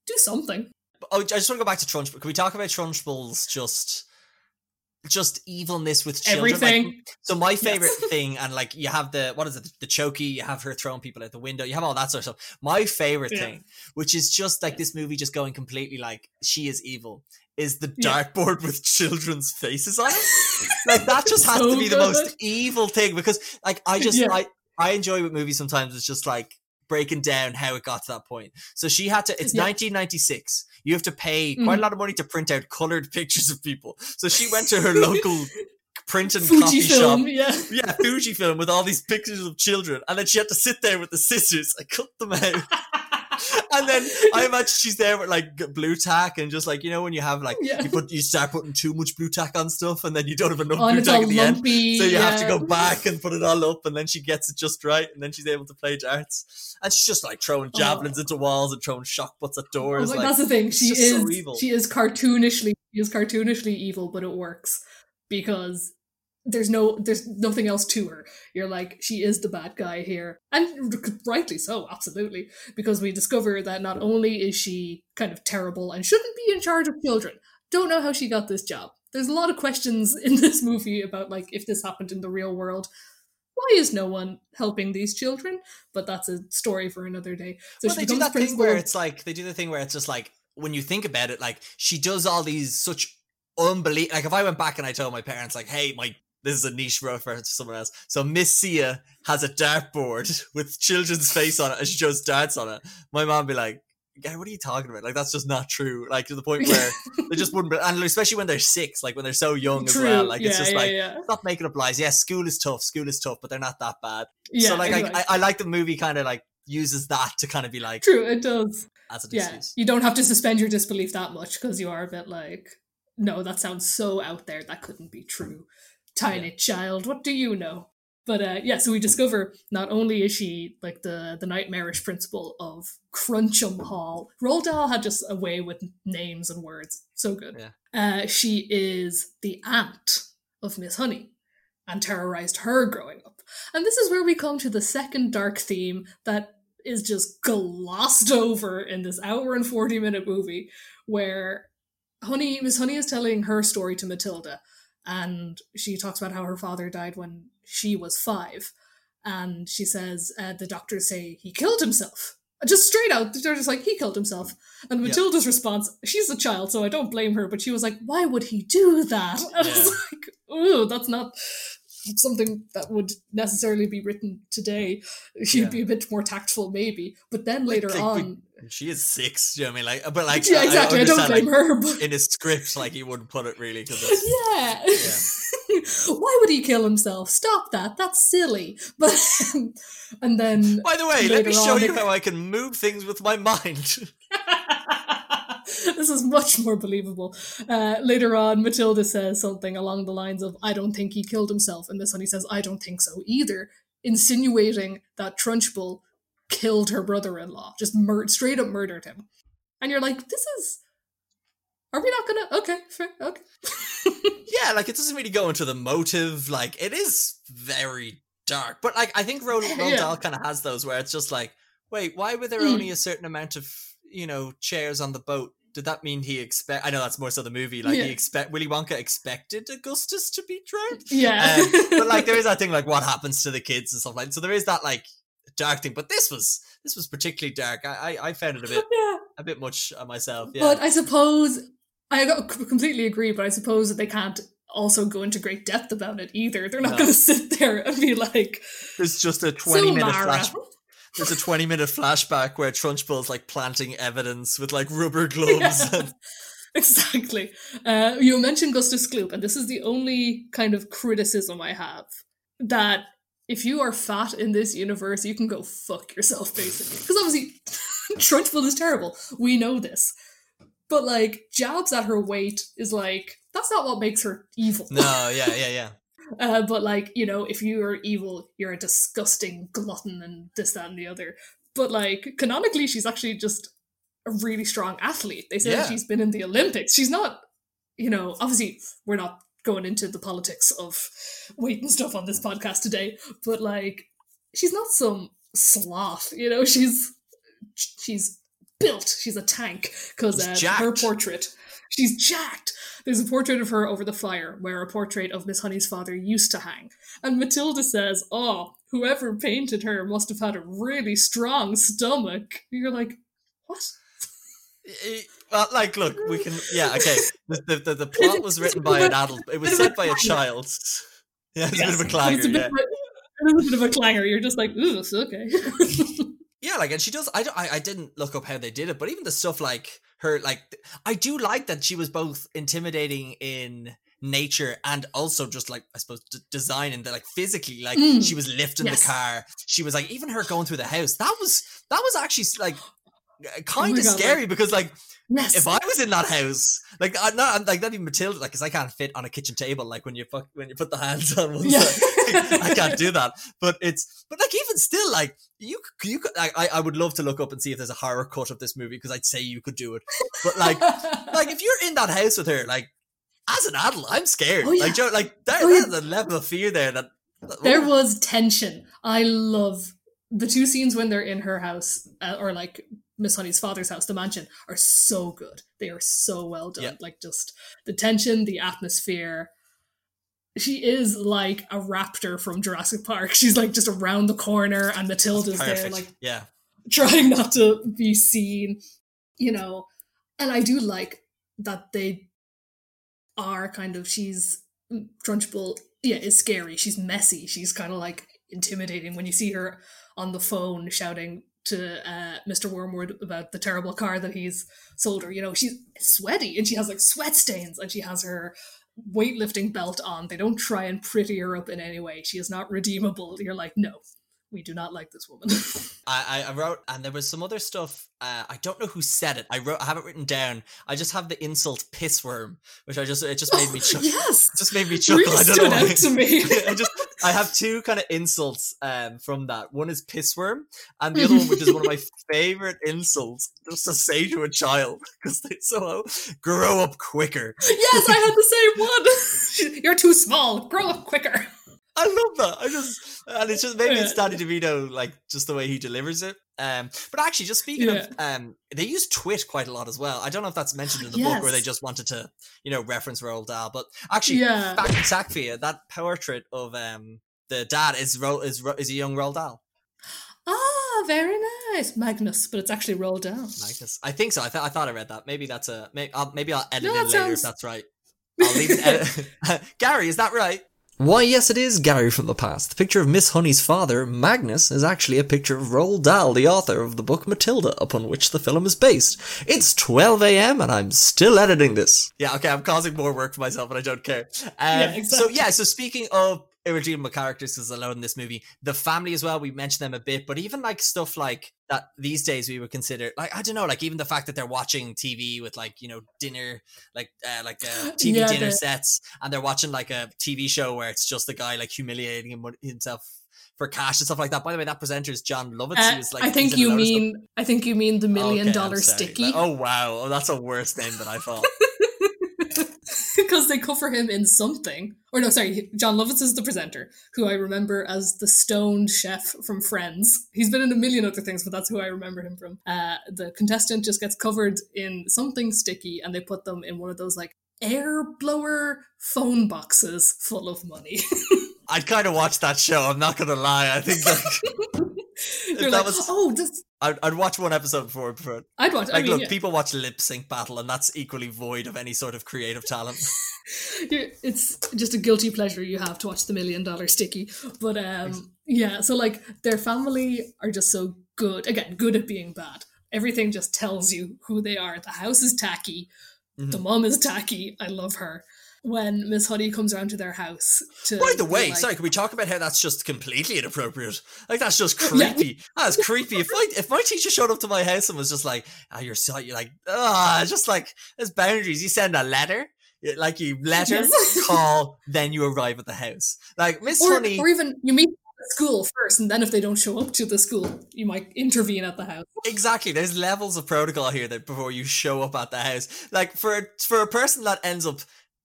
do something. Oh, I just want to go back to Trunchbull. Can we talk about Trunchbull's just just evilness with children? Like, Everything. so my favorite thing, and like you have the what is it, the chokey, you have her throwing people out the window, you have all that sort of stuff. My favorite Yeah. thing, which is just like this movie just going completely like she is evil, is the Yeah. dartboard with children's faces on it. like that just <laughs> has So to be the most evil thing because like I just Yeah. I I enjoy with movies sometimes it's just like breaking down how it got to that point. So she had to it's Yeah. 1996. You have to pay quite Mhm. a lot of money to print out colored <laughs> pictures of people. So she went to her local <laughs> print and coffee shop. Fujifilm, yeah. Yeah, Fujifilm with all these pictures of children, and then she had to sit there with the scissors and cut them out. <laughs> <laughs> And then I imagine she's there with like Blu Tack and just like you know when you have like Yeah. you put you start putting too much Blu Tack on stuff, and then you don't have enough Oh, Blu Tack at the end. So you have to go back and put it all up, and then she gets it just right, and then she's able to play darts. And she's just like throwing oh. javelins into walls and throwing shock butts at Oh, doors. like, like, that's the thing. She so is evil. she is cartoonishly she is cartoonishly evil, but it works because there's no there's nothing else to her. You're like she is the bad guy here, and rightly so, absolutely, because we discover that not only is she kind of terrible and shouldn't be in charge of children, don't know how she got this job. There's a lot of questions in this movie about like if this happened in the real world. Why is no one helping these children? But that's a story for another day. So well, she they do that thing where it's like they do the thing where it's just like when you think about it, like she does all these such unbelievable. Like if I went back and I told my parents, like, "Hey, my this is a niche reference to someone else." So Miss Sia has a dartboard <laughs> with children's face on it, and she shows darts on it. My mom be like. Guy, what are you talking about? Like that's just not true. Like to the point where they just wouldn't, be, and especially when they're six, like when they're so young as well. Like yeah, it's just yeah, like yeah. stop making up lies. Yeah, school is tough. School is tough, but they're not that bad. yeah so like exactly. I, I, I like the movie kind of like uses that to kind of be like True, it does. as an Yeah, excuse. you don't have to suspend your disbelief that much because you are a bit like, no, that sounds so out there. That couldn't be true. Tiny child, what do you know? But uh, yeah, so we discover not only is she like the the nightmarish principal of Crunchem Hall. Roald Dahl had just a way with names and words, so good. Yeah. Uh, she is the aunt of Miss Honey, and terrorized her growing up. And this is where we come to the second dark theme that is just glossed over in this hour and 40 minute movie where Honey, Miss Honey is telling her story to Matilda, and she talks about how her father died when she was five. And she says, uh, the doctors say he killed himself. Just straight out, they're just like, he killed himself. And Matilda's yeah. response, she's a child, so I don't blame her, but she was like, why would he do that? And <laughs> yeah. I was like, ooh, that's not something that would necessarily be written today. She'd yeah. be a bit more tactful, maybe. But then later like, on, she is six. You know what I mean? Like, but like, yeah, exactly. I, I don't blame like, her. <laughs> But... In a script, like he wouldn't put it really because <laughs> yeah. yeah. <laughs> Why would he kill himself? Stop that. That's silly. But and then, by the way, let me show you how I can move things with my mind. this is much more believable. Uh, later on, Matilda says something along the lines of, I don't think he killed himself. And this one he says, I don't think so either, insinuating that Trunchbull killed her brother in law, just mur- straight up murdered him. And you're like, this is. Are we not gonna? Okay, fair, okay. <laughs> yeah, like it doesn't really go into the motive. Like it is very dark, but like I think <laughs> Roald yeah. Dahl kind of has those where it's just like, wait, why were there mm. only a certain amount of you know chairs on the boat? did that mean he expect? I know that's more so the movie. Like yeah. he expect Willy Wonka expected Augustus to be drowned. Yeah, um, but like there is <laughs> that thing like what happens to the kids and stuff like. So there is that like dark thing. But this was this was particularly dark. I I, I found it a bit <laughs> yeah. a bit much myself. Yeah. But I suppose I completely agree. But I suppose that they can't also go into great depth about it either. They're not no. going <laughs> to sit there and be like, "There's just a twenty so minute flash." There's a <laughs> 20 minute flashback where Trunchbull's like planting evidence with like rubber gloves. Yeah. And... exactly. Uh, you mentioned Gustus Gloop, and this is the only kind of criticism I have that if you are fat in this universe, you can go fuck yourself, basically. Because obviously, <laughs> Trunchbull is terrible. We know this. But like, jabs at her weight is like, that's not what makes her evil. No, yeah, yeah, yeah. <laughs> Uh, but like, you know, if you are evil, you're a disgusting glutton and this, that, and the other. But like, canonically, she's actually just a really strong athlete. They say yeah. she's been in the Olympics. She's not, you know, obviously we're not going into the politics of weight and stuff on this podcast today, but like, she's not some sloth. You know, she's she's built. She's a tank because uh, her portrait. She's jacked. There's a portrait of her over the fire where a portrait of Miss Honey's father used to hang. And Matilda says, Oh, whoever painted her must have had a really strong stomach. You're like, What? Well, like, look, we can. Yeah, okay. The, the, the, plot was written by an adult. It was said by a child. Yeah, it's yes, a bit of a clanger. It's a bit, yeah. a bit of a clanger. You're just like, ooh, it's okay. <laughs> yeah, like, and she does. I, I, I didn't look up how they did it, but even the stuff like her like I do like that she was both intimidating in nature and also just like I suppose d- design and like physically like mm. she was lifting yes. the car she was like even her going through the house that was that was actually like kind of oh scary like, because like yes. if I was in that house, like I'm not like not even Matilda, like because I can't fit on a kitchen table, like when you fuck when you put the hands <laughs> on one yeah. side, <laughs> I can't do <laughs> that. But it's but like even still, like you you could I I would love to look up and see if there's a horror cut of this movie because I'd say you could do it. But like like if you're in that house with her, like as an adult, I'm scared. Oh, yeah. Like Joe, like there, oh, there's a level of fear there that. There was tension. I love the two scenes when they're in her house, uh, or like Miss Honey's father's house, the mansion, are so good. They are so well done. Yeah. Like just the tension, the atmosphere. She is like a raptor from Jurassic Park. She's like just around the corner, and Matilda's there, like yeah, trying not to be seen. You know, and I do like that they are kind of. She's Trunchbull. Yeah, is scary. She's messy. She's kind of like intimidating when you see her on the phone shouting to uh, Mr. Wormwood about the terrible car that he's sold her. You know, she's sweaty and she has like sweat stains and she has her weightlifting belt on. They don't try and pretty her up in any way. She is not redeemable. You're like, no, we do not like this woman. <laughs> I, I wrote, and there was some other stuff. Uh, I don't know who said it. I wrote, I have it written down. I just have the insult "pissworm," which I just it just made me <gasps> chuckle. yes, just made me chuckle. Really I don't stood know. Out to me. <laughs> I just I have <laughs> two kind of insults um from that. One is "pissworm," and the other one, which is one of my <laughs> favorite insults, just to say to a child because they so grow up quicker. Yes, I had the same one. <laughs> You're too small. Grow up quicker. I love that. I just and it's just maybe it's Danny DeVito, like just the way he delivers it. Um, but actually, just speaking Yeah. of, um, they use twit quite a lot as well. I don't know if that's mentioned in the book or they just wanted to, you know, reference Roald Dahl. But actually, Yeah. back to Sackvia, that portrait of um the dad is Ro- is Ro- is a young Roald Dahl. Ah, very nice. Magnus, but it's actually Roald Dahl. Magnus. I think so. I, th- I thought I read that. Maybe that's a maybe I'll, maybe I'll edit No, it later if sounds- that's right. I'll leave <laughs> <laughs> Gary, is that right? Why, yes, it is Gary from the past. The picture of Miss Honey's father, Magnus, is actually a picture of Roald Dahl, the author of the book Matilda, upon which the film is based. It's 12 a.m. and I'm still editing this. Yeah, okay, I'm causing more work for myself, and I don't care. Um, Yeah, So yeah, so speaking of irredeemable characters is alone in this movie, the family as well. We mentioned them a bit, but even like stuff like that these days we would consider like I don't know, like even the fact that they're watching TV with like you know dinner, like uh, like uh, <laughs> TV Yeah, dinner sets, and they're watching like a TV show where it's just the guy like humiliating him, himself for cash and stuff like that. By the way, that presenter is Jon Lovitz. Uh, was like I think he's in a you mean I think you mean the million Okay, dollar sticky Oh wow, oh, that's a worse name than I thought. <laughs> because they cover him in something. Or no, sorry, Jon Lovitz is the presenter, who I remember as the stoned chef from Friends. He's been in a million other things, but that's who I remember him from. Uh, the contestant just gets covered in something sticky, and they put them in one of those like air blower phone boxes full of money. <laughs> I'd kind of watch that show. I'm not gonna lie. I think like, <laughs> that like, was- oh, this. I'd, I'd watch one episode before. before I'd watch. I mean, look, yeah. people watch lip sync battle, and that's equally void of any sort of creative talent. <laughs> It's just a guilty pleasure you have to watch the million dollar sticky but um yeah so like their family are just so good again good at being bad everything just tells you who they are the house is tacky the Mhm. mom is tacky i love her when miss honey comes around to their house to By the way, like- sorry, can we talk about how that's just completely inappropriate? Like that's just <laughs> Yeah. creepy. That's creepy. If my if my teacher showed up to my house and was just like, "Ah, you're so you're like, ah, just like there's boundaries. You send a letter, like you letter, Yes. <laughs> call, then you arrive at the house. Like Miss or, Honey, or even you meet at school first and then if they don't show up to the school you might intervene at the house Exactly. There's levels of protocol here that before you show up at the house. Like for a, for a person that ends up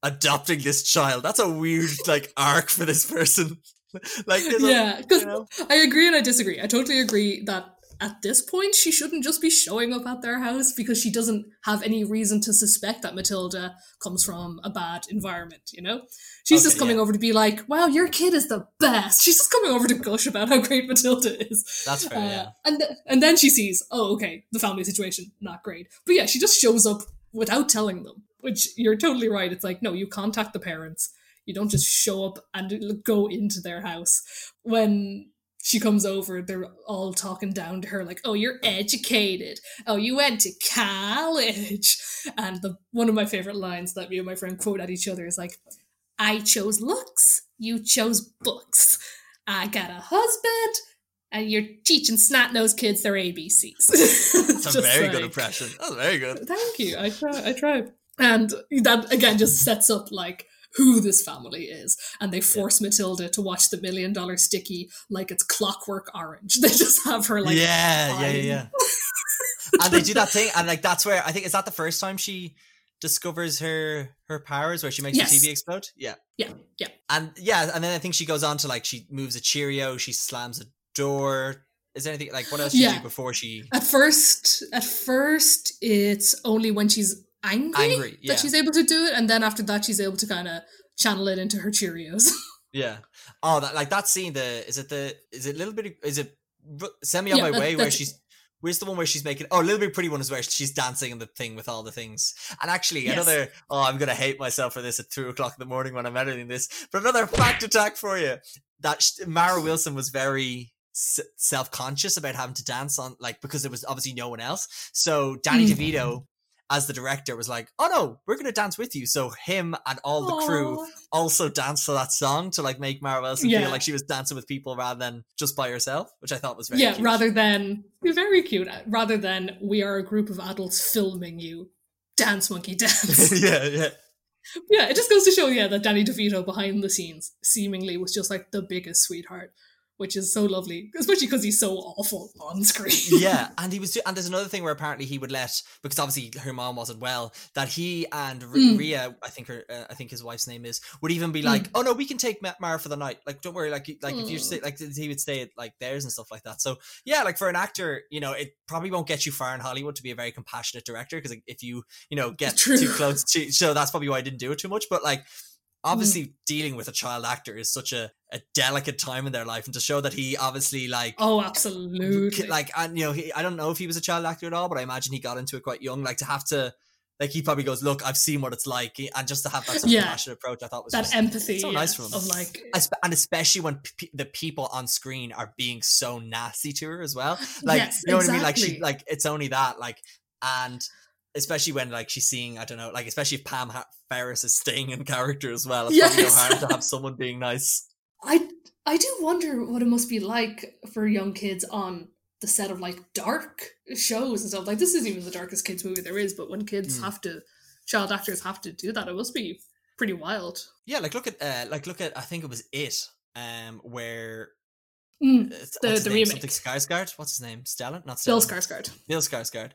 adopting this child, that's a weird like arc for this person. <laughs> like yeah because you know? I agree and I disagree. I totally agree that at this point she shouldn't just be showing up at their house because she doesn't have any reason to suspect that Matilda comes from a bad environment, you know? She's Okay, just coming yeah. over to be like, wow, your kid is the best. She's just coming over to gush about how great Matilda is. That's fair, Uh, yeah. And, th- and then she sees, oh, okay, the family situation, not great. But yeah, she just shows up without telling them, which you're totally right. It's like, no, you contact the parents. You don't just show up and go into their house. When she comes over, they're all talking down to her, like, oh, you're educated. Oh, you went to college. And the one of my favorite lines that me and my friend quote at each other is like, I chose looks, you chose books. I got a husband, and you're teaching snot nosed kids their ABCs. <laughs> That's a very good impression. That's very good. Thank you. I try. I try. And that again just sets up like who this family is, and they force Matilda to watch the Million Dollar Sticky like it's Clockwork Orange. <laughs> They just have her like yeah, yeah, yeah, yeah. <laughs> and they do that thing, and like that's where I think is that the first time she discovers her her powers, where she makes Yes. the TV explode. Yeah, Yeah, yeah. and yeah, and then I think she goes on to like she moves a Cheerio, she slams a door. Is there anything like what else she Yeah. do before she? At first, at first, it's only when she's angry, Angry, yeah. that she's able to do it, and then after that, she's able to kind of channel it into her Cheerios. <laughs> Yeah. Oh, that like that scene. The is it the is it little bit? Is it send me on Yeah, my that- way where she's. Where's the one where she's making? Oh, a little bit pretty one is where she's dancing in the thing with all the things. And actually, Yes. another. Oh, I'm gonna hate myself for this at two o'clock in the morning when I'm editing this. But another fact attack for you. That Mara Wilson was very s- self conscious about having to dance on, like because there was obviously no one else. So Danny Mm. DeVito, as the director, was like, "Oh no, we're gonna dance with you." So him and all the crew also danced to that song to like make Mara Wilson Yeah. feel like she was dancing with people rather than just by herself, which I thought was very yeah, cute. rather than very cute. Uh, rather than we are a group of adults filming you dance monkey dance. <laughs> yeah, yeah. yeah, it just goes to show, yeah, that Danny DeVito behind the scenes seemingly was just like the biggest sweetheart. Which is so lovely, especially because he's so awful on screen. <laughs> yeah, and he was, do- and there's another thing where apparently he would let because obviously her mom wasn't well that he and R- Mm. Rhea, I think her, uh, I think his wife's name is, would even be like, oh no, we can take Ma- Mara for the night. Like, don't worry, like, like if you Mm. stay, like he would stay at like theirs and stuff like that. So yeah, like for an actor, you know, it probably won't get you far in Hollywood to be a very compassionate director because if you, you know, get too close to, so that's probably why I didn't do it too much. But like, Mm. obviously, dealing with a child actor is such a, a delicate time in their life, and to show that he obviously like Oh, absolutely. like and you know he, i don't know if he was a child actor at all but i imagine he got into it quite young like to have to like he probably goes look i've seen what it's like and just to have that sort of Yeah. passionate approach i thought was that just, empathy so yeah, nice from him. of like and especially when p- the people on screen are being so nasty to her as well <gasps> like Yes, you know what i mean like she like it's only that like and especially when like she's seeing i don't know like especially if pam ha- ferris is staying in character as well it's probably no harm to have someone being nice I I do wonder what it must be like for young kids on the set of like dark shows and stuff. Like this isn't even the darkest kids movie there is, but when kids Mm. have to child actors have to do that, it must be pretty wild. yeah like look at uh like look at i think it was it um where Mm. The- the name? remake. Something Skarsgård. What's his name? Stellan? Not Bill Stellan. Skarsgård. Bill Skarsgård.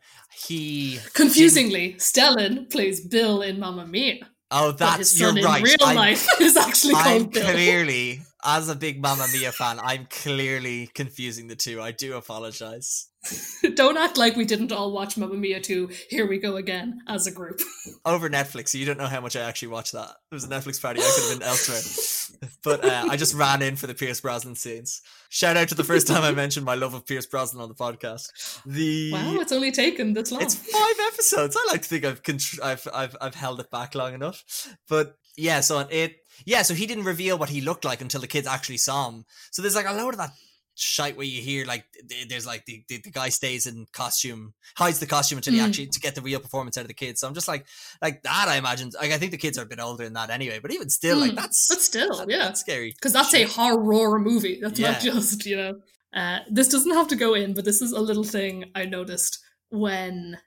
He. Confusingly, Stellan plays Bill in Mamma Mia, Oh, that's you're right. in real I'm, life <laughs> is actually I'm called Bill. clearly, as a big Mamma Mia fan, I'm clearly confusing the two. I do apologize. <laughs> Don't act like we didn't all watch Mamma Mia 2. Here we go again as a group. <laughs> Over Netflix, so you don't know how much I actually watched that. It was a Netflix party. I could have been elsewhere, <laughs> but uh, I just ran in for the Pierce Brosnan scenes. Shout out to the first time I mentioned my love of Pierce Brosnan on the podcast. The Wow, it's only taken this long. It's five episodes. I like to think I've contr- I've I've I've held it back long enough. But yeah, so it yeah, so he didn't reveal what he looked like until the kids actually saw him. So there's like a load of that shite where you hear like there's like the, the, the guy stays in costume, hides the costume until he Mm. actually to get the real performance out of the kids. So I'm just like like that. I imagine like I think the kids are a bit older than that anyway. But even still, like Mm, that's But still, that- yeah. that's scary. because that's a horror movie. That's not just you know. Uh, this doesn't have to go in, but this is a little thing I noticed when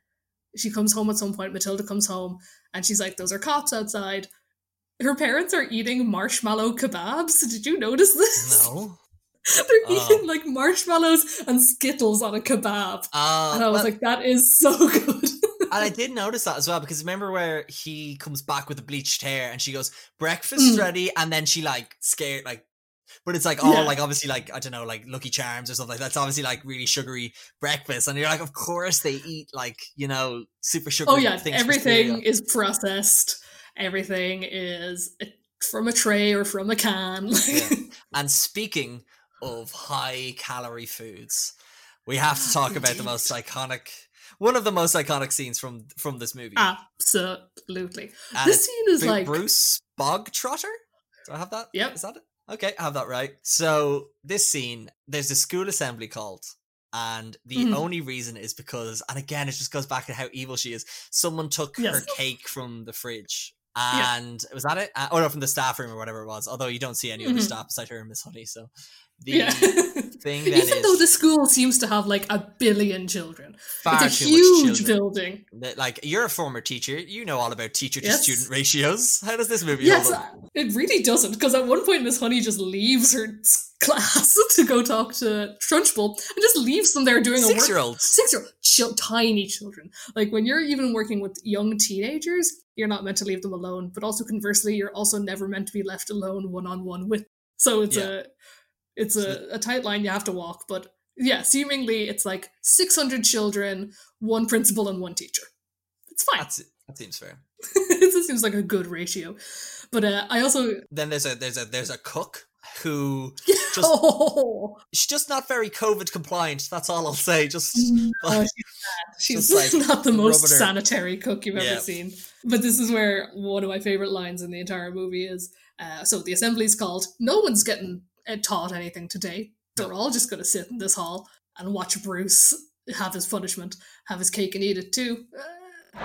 she comes home at some point. Matilda comes home and she's like, "Those are cops outside." Her parents are eating marshmallow kebabs. Did you notice this? No. <laughs> They're Oh. eating like marshmallows and Skittles on a kebab. Uh, And I was well- like, that is so <laughs> good. And I did notice that as well because remember where he comes back with the bleached hair and she goes, breakfast Mm. ready, and then she like scared like but it's like all Yeah. like obviously like I don't know, like Lucky Charms or something like that's obviously like really sugary breakfast. And you're like, of course they eat like, you know, super sugary oh yeah, things. everything is processed. Everything is from a tray or from a can. Yeah. <laughs> And speaking of high calorie foods, we have to talk about the most iconic one of the most iconic scenes from from this movie. Absolutely. and this scene is Bru- like Bruce Bogtrotter. Do I have that? Yep. Is that it? Okay, I have that right. So this scene, there's a school assembly called, and the Mhm. only reason is because, and again, it just goes back to how evil she is. Someone took her cake from the fridge. Yeah. And was that it? Uh, oh no, from the staff room or whatever it was. Although you don't see any other Mhm. staff beside her and Miss Honey. So the yeah. <laughs> thing then Even though the school seems to have like a billion children, it's a huge building. That, Like you're a former teacher, you know all about teacher to student ratios. How does this movie Yes, it really doesn't. Because at one point, Miss Honey just leaves her class <laughs> to go talk to Trunchbull and just leaves them there doing a work Six year olds. six year old tiny children like when you're even working with young teenagers you're not meant to leave them alone but also conversely you're also never meant to be left alone one-on-one with so it's Yeah. a it's a, a tight line you have to walk but yeah seemingly it's like 600 children one principal and one teacher it's fine That's that seems fair. <laughs> it seems like a good ratio but uh, i also then there's a there's a there's a cook who <laughs> Just- oh, she's just not very COVID compliant. That's all I'll say. Just <laughs> No, like, she's Just, like, not the most sanitary cook you've Yeah. ever seen. But this is where one of my favorite lines in the entire movie is. Uh, so the assembly's called. No one's getting taught anything today. They're all just going to sit in this hall and watch Bruce have his punishment, have his cake and eat it too. I'll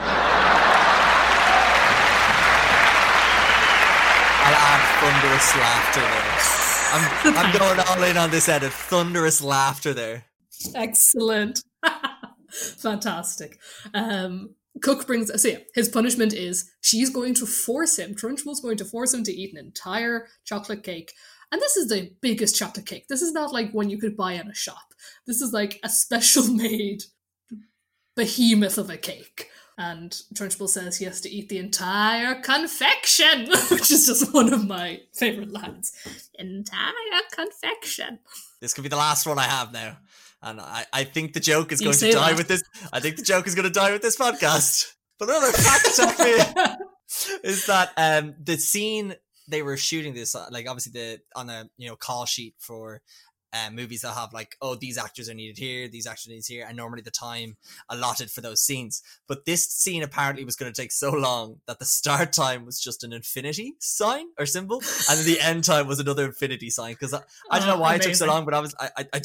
add thunderous laughter there. I'm, <laughs> I'm going all in on this edit. Of thunderous laughter there. Excellent. <laughs> Fantastic. Um, Cook brings so yeah, his punishment is she's going to force him, Trunchbull's going to force him to eat an entire chocolate cake And this is the biggest chocolate cake. This is not like one you could buy in a shop. This is like a special <laughs> made behemoth of a cake. And Trunchbull says he has to eat the entire confection, <laughs> which is just one of my favorite lines. Entire confection. This could be the last one I have now. And I, I think the joke is You going to die that. with this. I think the joke is going to die with this podcast. But another fact <laughs> is that um the scene they were shooting this uh, like obviously the on a you know call sheet for uh, movies that have like oh these actors are needed here these actors are needed here and normally the time allotted for those scenes. But this scene apparently was going to take so long that the start time was just an infinity sign or symbol and the end time was another infinity sign because I, I don't Oh, know why it took so long but I was I, I, I,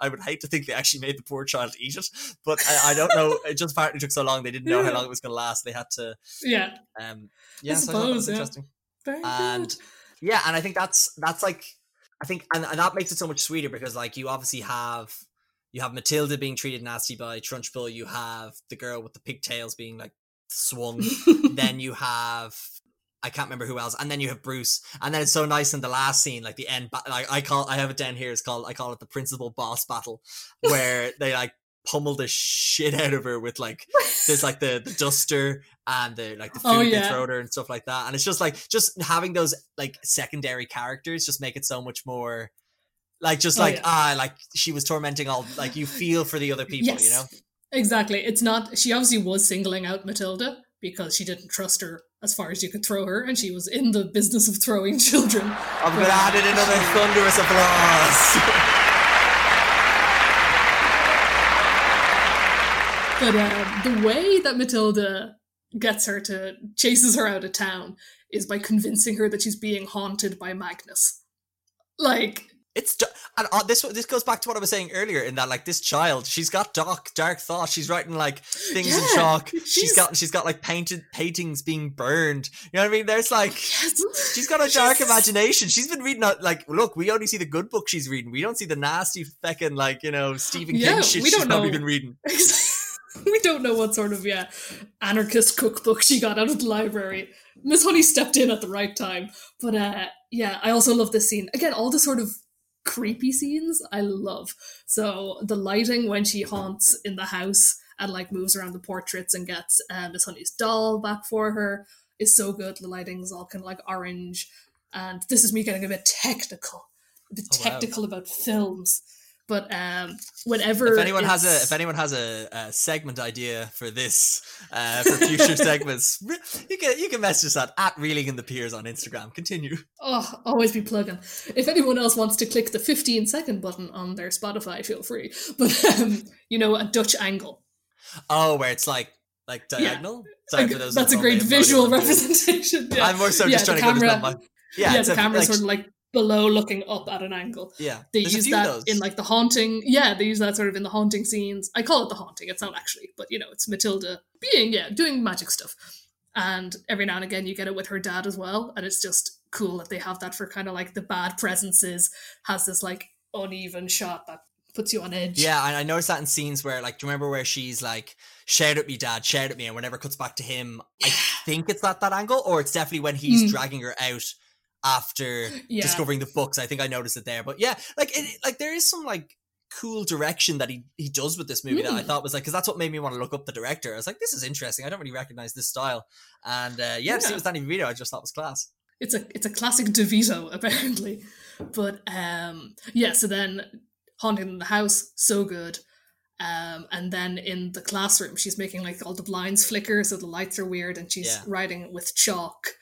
<laughs> I would hate to think they actually made the poor child eat it but I, I don't know it just apparently took so long they didn't know how long it was going to last. They had to Yeah. um yeah so I thought that was yeah. interesting Very and good. yeah and i think that's that's like i think and, and that makes it so much sweeter because like you obviously have you have matilda being treated nasty by trunchbull you have the girl with the pigtails being like swung <laughs> then you have I can't remember who else, and then you have Bruce, and then it's so nice in the last scene, like the end. Ba- like I call, I have it down here. It's called, I call it the principal boss battle, <laughs> where they like pummel the shit out of her with like there's like the, the duster and the like the food Oh, they yeah. throw her and stuff like that. And it's just like just having those like secondary characters just make it so much more like just Oh, like yeah. ah like she was tormenting all like you feel for the other people, yes. you know? Exactly. It's not. She obviously was singling out Matilda because she didn't trust her as far as you could throw her, and she was in the business of throwing <laughs> children. I'm gonna add in another thunderous applause. <laughs> But um, the way that Matilda gets her to chases her out of town is by convincing her that she's being haunted by Magnus. Like, It's and uh, this this goes back to what I was saying earlier in that like this child she's got dark dark thoughts. She's writing like things in chalk she's she's- got she's got like painted paintings being burned. You know what I mean? There's like yes, she's got a dark She's- imagination. She's been reading out like look we only see the good book she's reading. We don't see the nasty feckin' like you know Stephen Yeah, King shit she's don't probably know. been reading <laughs> <laughs> we don't know what sort of yeah anarchist cookbook she got out of the library. Miss Honey stepped in at the right time, but uh, yeah, I also love this scene. Again, all the sort of creepy scenes I love. So the lighting when she haunts in the house and like moves around the portraits and gets uh, Miss Honey's doll back for her is so good. The lighting's all kind of like orange, and this is me getting a bit technical, a bit Oh, wow. technical about films. But um, whenever if anyone has a if anyone has a, a segment idea for this uh, for future <laughs> segments you can you can message us at, at reeling in the piers on Instagram continue Oh, always be plugging. If anyone else wants to click the 15 second button on their Spotify, feel free. But, um, you know, a Dutch angle. oh where it's like like Yeah. diagonal Sorry for those that's a great have no idea visual what it is. representation. <laughs> Yeah, I'm more so Yeah, just trying to go camera- to my yeah, yeah, the a- camera's like, sort of like below looking up at an angle. yeah They there's use that in like the haunting. Yeah, they use that sort of in the haunting scenes. I call it the haunting. It's not actually, but you know, it's Matilda being yeah doing magic stuff. And every now and again, you get it with her dad as well, and it's just cool that they have that for kind of like the bad presences has this like uneven shot that puts you on edge. Yeah, and I noticed that in scenes where, like, do you remember where she's like, "Shout at me, Dad! Shout at me!" And whenever it cuts back to him, I think it's at that angle, or it's definitely when he's Mm. dragging her out after Yeah. discovering the books. I think I noticed it there, but yeah, like, it, like there is some like cool direction that he he does with this movie that I Mm. thought was like because that's what made me want to look up the director. I was like, this is interesting. I don't really recognize this style, and uh, yeah, to see it Yeah. was Danny DeVito, I just thought was class. it's a it's a classic DeVito <laughs> apparently. But um yeah, so then haunting in the house, so good. Um, and then in the classroom, she's making like all the blinds flicker, so the lights are weird, and she's Yeah. writing with chalk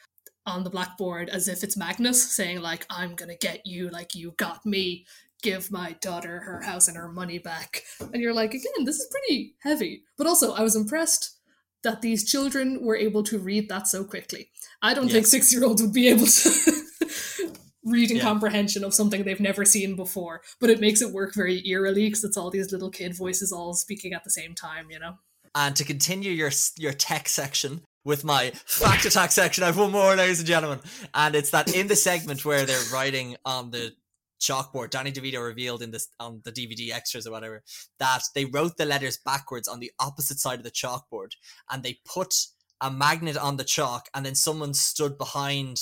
on the blackboard as if it's Magnus saying like, "I'm gonna get you, like you got me. Give my daughter her house and her money back." And you're like, again, this is pretty heavy. But also, I was impressed that these children were able to read that so quickly. I don't think six year olds would be able to <laughs> reading Yeah. comprehension of something they've never seen before, but it makes it work very eerily because it's all these little kid voices all speaking at the same time, you know? And to continue your your tech section with my fact attack section, I have one more, ladies and gentlemen, and it's that in the segment where they're writing on the chalkboard, Danny DeVito revealed in this on the DVD extras or whatever that they wrote the letters backwards on the opposite side of the chalkboard, and they put a magnet on the chalk, and then someone stood behind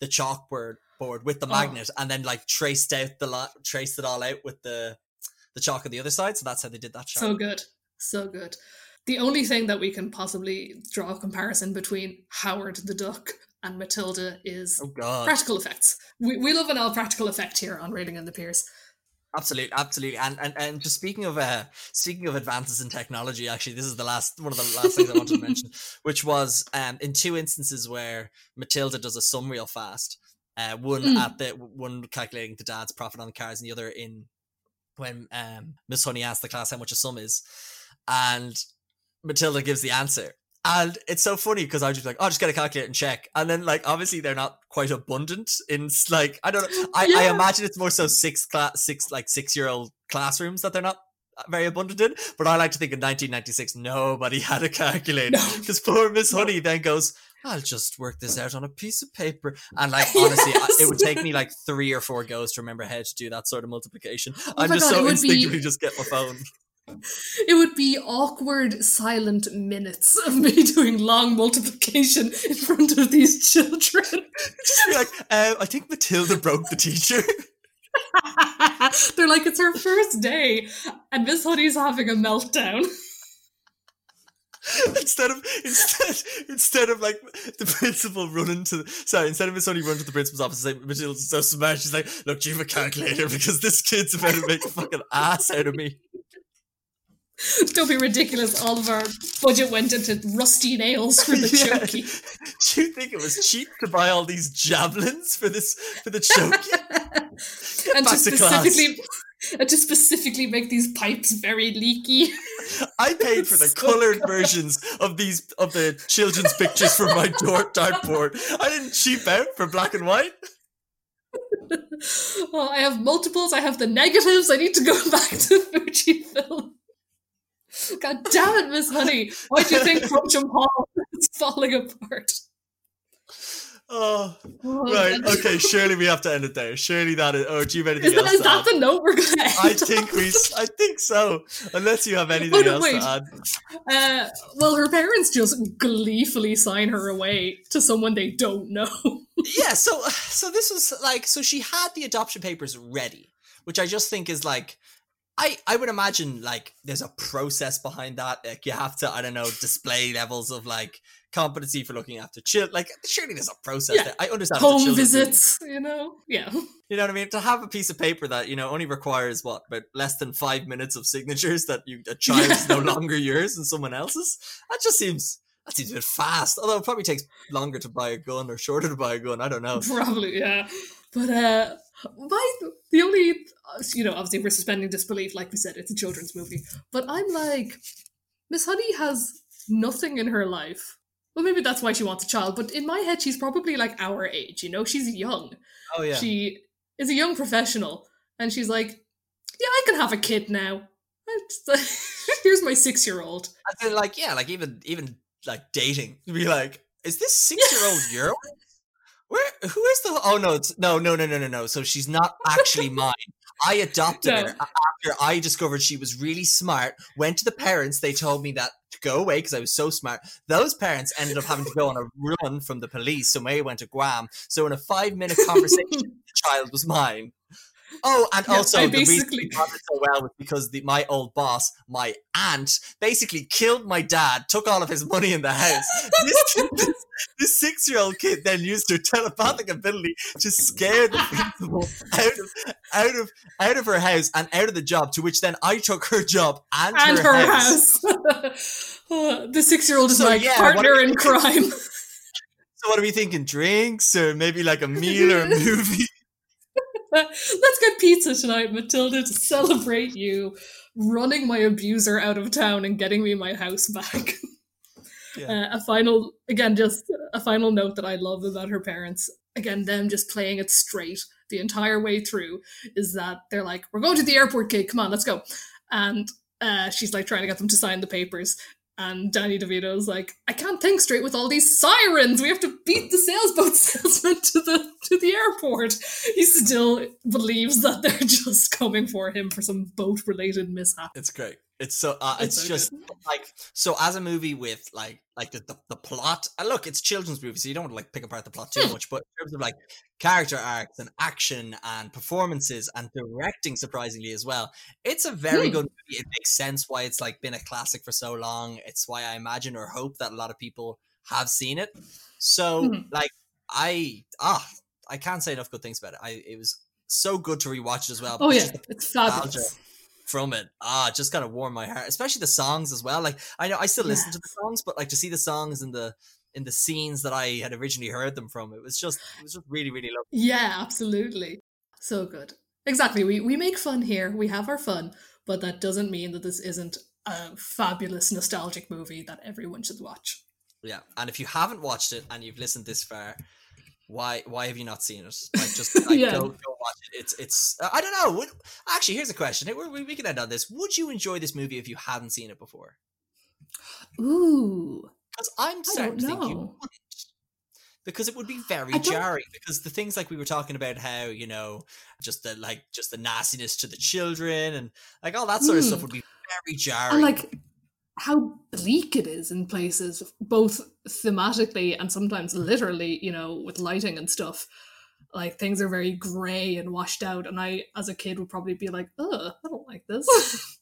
the chalkboard board with the Oh. magnet and then like traced out the lot traced it all out with the the chalk on the other side. So that's how they did that shot. So good. So good. The only thing that we can possibly draw a comparison between Howard the Duck and Matilda is oh practical effects. We, we love an all practical effect here on Railing and the Piers. Absolutely, absolutely, and and and just speaking of uh speaking of advances in technology, actually, this is the last one of the last things I wanted to <laughs> mention, which was um in two instances where Matilda does a sum real fast, uh one Mm. at the one calculating the dad's profit on the cars, and the other in when um Miss Honey asks the class how much a sum is, and Matilda gives the answer. And it's so funny because I just like, oh, just get a calculator and check. And then, like, obviously they're not quite abundant in like, I don't know. I, I imagine it's more so six class, six like six year old classrooms that they're not very abundant in. But I like to think in 1996 nobody <laughs> had a calculator No. because poor Miss No. Honey then goes, I'll just work this out on a piece of paper. And <laughs> like honestly, I- it would take me like three or four goes to remember how to do that sort of multiplication. Oh I'm just God, so would be- instinctively just get my phone. It would be awkward, silent minutes of me <laughs> doing long multiplication in front of these children. <laughs> Just be like, uh, I think Matilda broke the teacher. <laughs> They're like, it's her first day, and Miss Honey's having a meltdown. instead of instead instead of like the principal running to the, sorry instead of Miss Honey running to the principal's office and say Matilda's so smart she's like look do you have a calculator because this kid's about to make a fucking ass out of me <laughs> Don't be ridiculous. All of our budget went into rusty nails for the <laughs> Yeah. chokey. <laughs> do you think it was cheap to buy all these javelins for this for the chokey and to back to class. specifically and to specifically make these pipes very leaky. I paid for the So coloured versions of these of the children's pictures for my door dartboard I didn't cheap out for black and white oh, I have multiples. I have the negatives. I need to go back to Fujifilm. God damn it, Miss Honey! Why do you think Crunchem Hall is falling apart? oh Oh, right God. okay surely we have to end it there surely that is or do you have anything Is that, else is to that add? the note we're gonna? End I think we. I think so. Unless you have anything Oh, no, else wait. to add. Uh, well, her parents just gleefully sign her away to someone they don't know. Yeah. So, so this was like, so she had the adoption papers ready, which I just think is like, I I would imagine like there's a process behind that. Like you have to, I don't know, display levels of like competency for looking after children. Like surely there's a process. Yeah. there. I understand. Home visits, you know? Yeah. <laughs> You know what I mean? To have a piece of paper that you know only requires what but less than five minutes of signatures that you a child is no <laughs> longer yours and someone else's. That just seems that seems a bit fast. Although it probably takes longer to buy a gun or shorter to buy a gun. I don't know. Probably, yeah. But uh my the only uh, you know, obviously we're suspending disbelief, like we said, it's a children's movie. But I'm like, Miss Honey has nothing in her life. Well, maybe that's why she wants a child, but in my head, she's probably like our age, you know? She's young. Oh yeah. She is a young professional, and she's like, Yeah, I can have a kid now. <laughs> Here's my six year old. I feel like yeah, like even even like dating, be like, is this six year old <laughs> your? Where who is the? Oh no, it's no no no no no no. So she's not actually <laughs> mine. I adopted No. her after I discovered she was really smart. Went to the parents. They told me that to go away because I was so smart. Those parents ended up having to go on a run from the police. So Mary went to Guam. So in a five minute conversation, <laughs> the child was mine. Oh, and Yeah, also the reason we got it so well was because the, my old boss, my aunt, basically killed my dad, took all of his money in the house. This, <laughs> this, this six-year-old kid then used her telepathic ability to scare the principal <laughs> out of out of out of her house and out of the job. To which then I took her job and, and her, her house. house. <laughs> The six year old is So, my yeah, partner in crime. So what are we thinking? Drinks or maybe like a meal or a movie? Let's get pizza tonight, Matilda, to celebrate you running my abuser out of town and getting me my house back. Yeah. Uh, a final, again, just a final note that I love about her parents. Again, them just playing it straight the entire way through is that they're like, "We're going to the airport, kid. Come on, let's go." And uh, she's like trying to get them to sign the papers. And Danny DeVito's like, I can't think straight with all these sirens. We have to beat the sailboat <laughs> salesman to the to the airport. He still believes that they're <laughs> just coming for him for some boat related mishap. It's great. It's so uh, it's, It's so just like so as a movie with like like the, the, the plot. And look, it's children's movie, so you don't want to like pick apart the plot too Hmm. much. But in terms of like character arcs and action and performances and directing, surprisingly as well, it's a very Hmm. good movie. It makes sense why it's like been a classic for so long. It's why I imagine or hope that a lot of people have seen it. So Mhm. like I ah I can't say enough good things about it. I it was so good to rewatch it as well. Oh yeah, it's fabulous. From it ah it just kind of warmed my heart especially the songs as well like i know i still listen to the songs but like to see the songs in the in the scenes that i had originally heard them from it was just it was just really really lovely Yeah, absolutely. So good. Exactly. We we make fun here. We have our fun, but that doesn't mean that this isn't a fabulous nostalgic movie that everyone should watch. yeah and if you haven't watched it and you've listened this far why why have you not seen it like just <laughs> like, Yeah. go, go watch it it's it's uh, i don't know would, actually here's a question we, we can end on this would you enjoy this movie if you hadn't seen it before Ooh. Because I'm starting to think you wouldn't. Because it would be very jarring. Because the things like we were talking about, how you know, just the like, just the nastiness to the children and like all that sort of stuff Mm. would be very jarring. And like how bleak it is in places, both thematically and sometimes literally, you know, with lighting and stuff. Like things are very grey and washed out, and I, as a kid, would probably be like, "Ugh, I don't like this."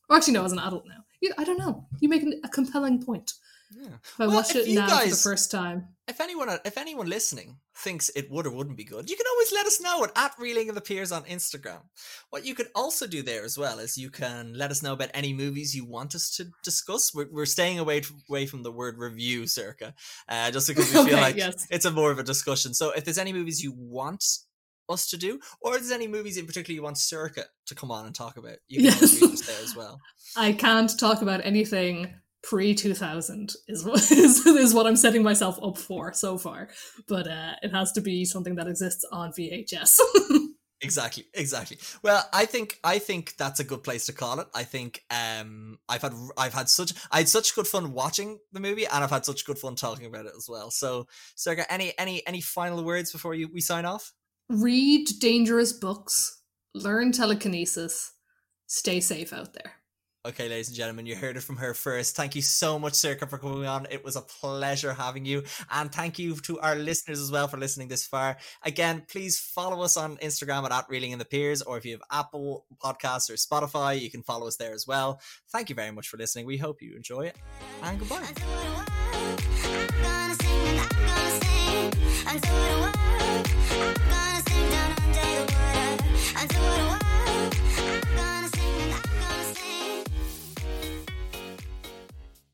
<laughs> or actually, no, as an adult now, you, I don't know. You make an- a compelling point. yeah. If I Well, it now for the first time, If anyone, if anyone listening thinks it would or wouldn't be good, you can always let us know at, at Reeling of the Peers on Instagram. What you could also do there as well is you can let us know about any movies you want us to discuss. We're, we're staying away away from the word review, Sorcha, uh, just because we <laughs> Okay, feel like yes. it's a more of a discussion. So if there's any movies you want us to do, or if there's any movies in particular you want Sorcha to come on and talk about, you can Yes. there as well. <laughs> I can't talk about anything pre two thousand. Is, what- <laughs> is is what I'm setting myself up for so far. But uh, it has to be something that exists on VHS. <laughs> Exactly, exactly. Well, I think I think that's a good place to call it. I think um I've had I've had such I had such good fun watching the movie and I've had such good fun talking about it as well. So, Sorcha, any any any final words before you we sign off? Read dangerous books. Learn telekinesis. Stay safe out there. Okay, ladies and gentlemen, you heard it from her first. Thank you so much, Sorcha, for coming on. It was a pleasure having you. And thank you to our listeners as well for listening this far. Again, please follow us on Instagram at, at Reeling in the Peers, or if you have Apple Podcasts or Spotify, you can follow us there as well. Thank you very much for listening. We hope you enjoy it. And goodbye.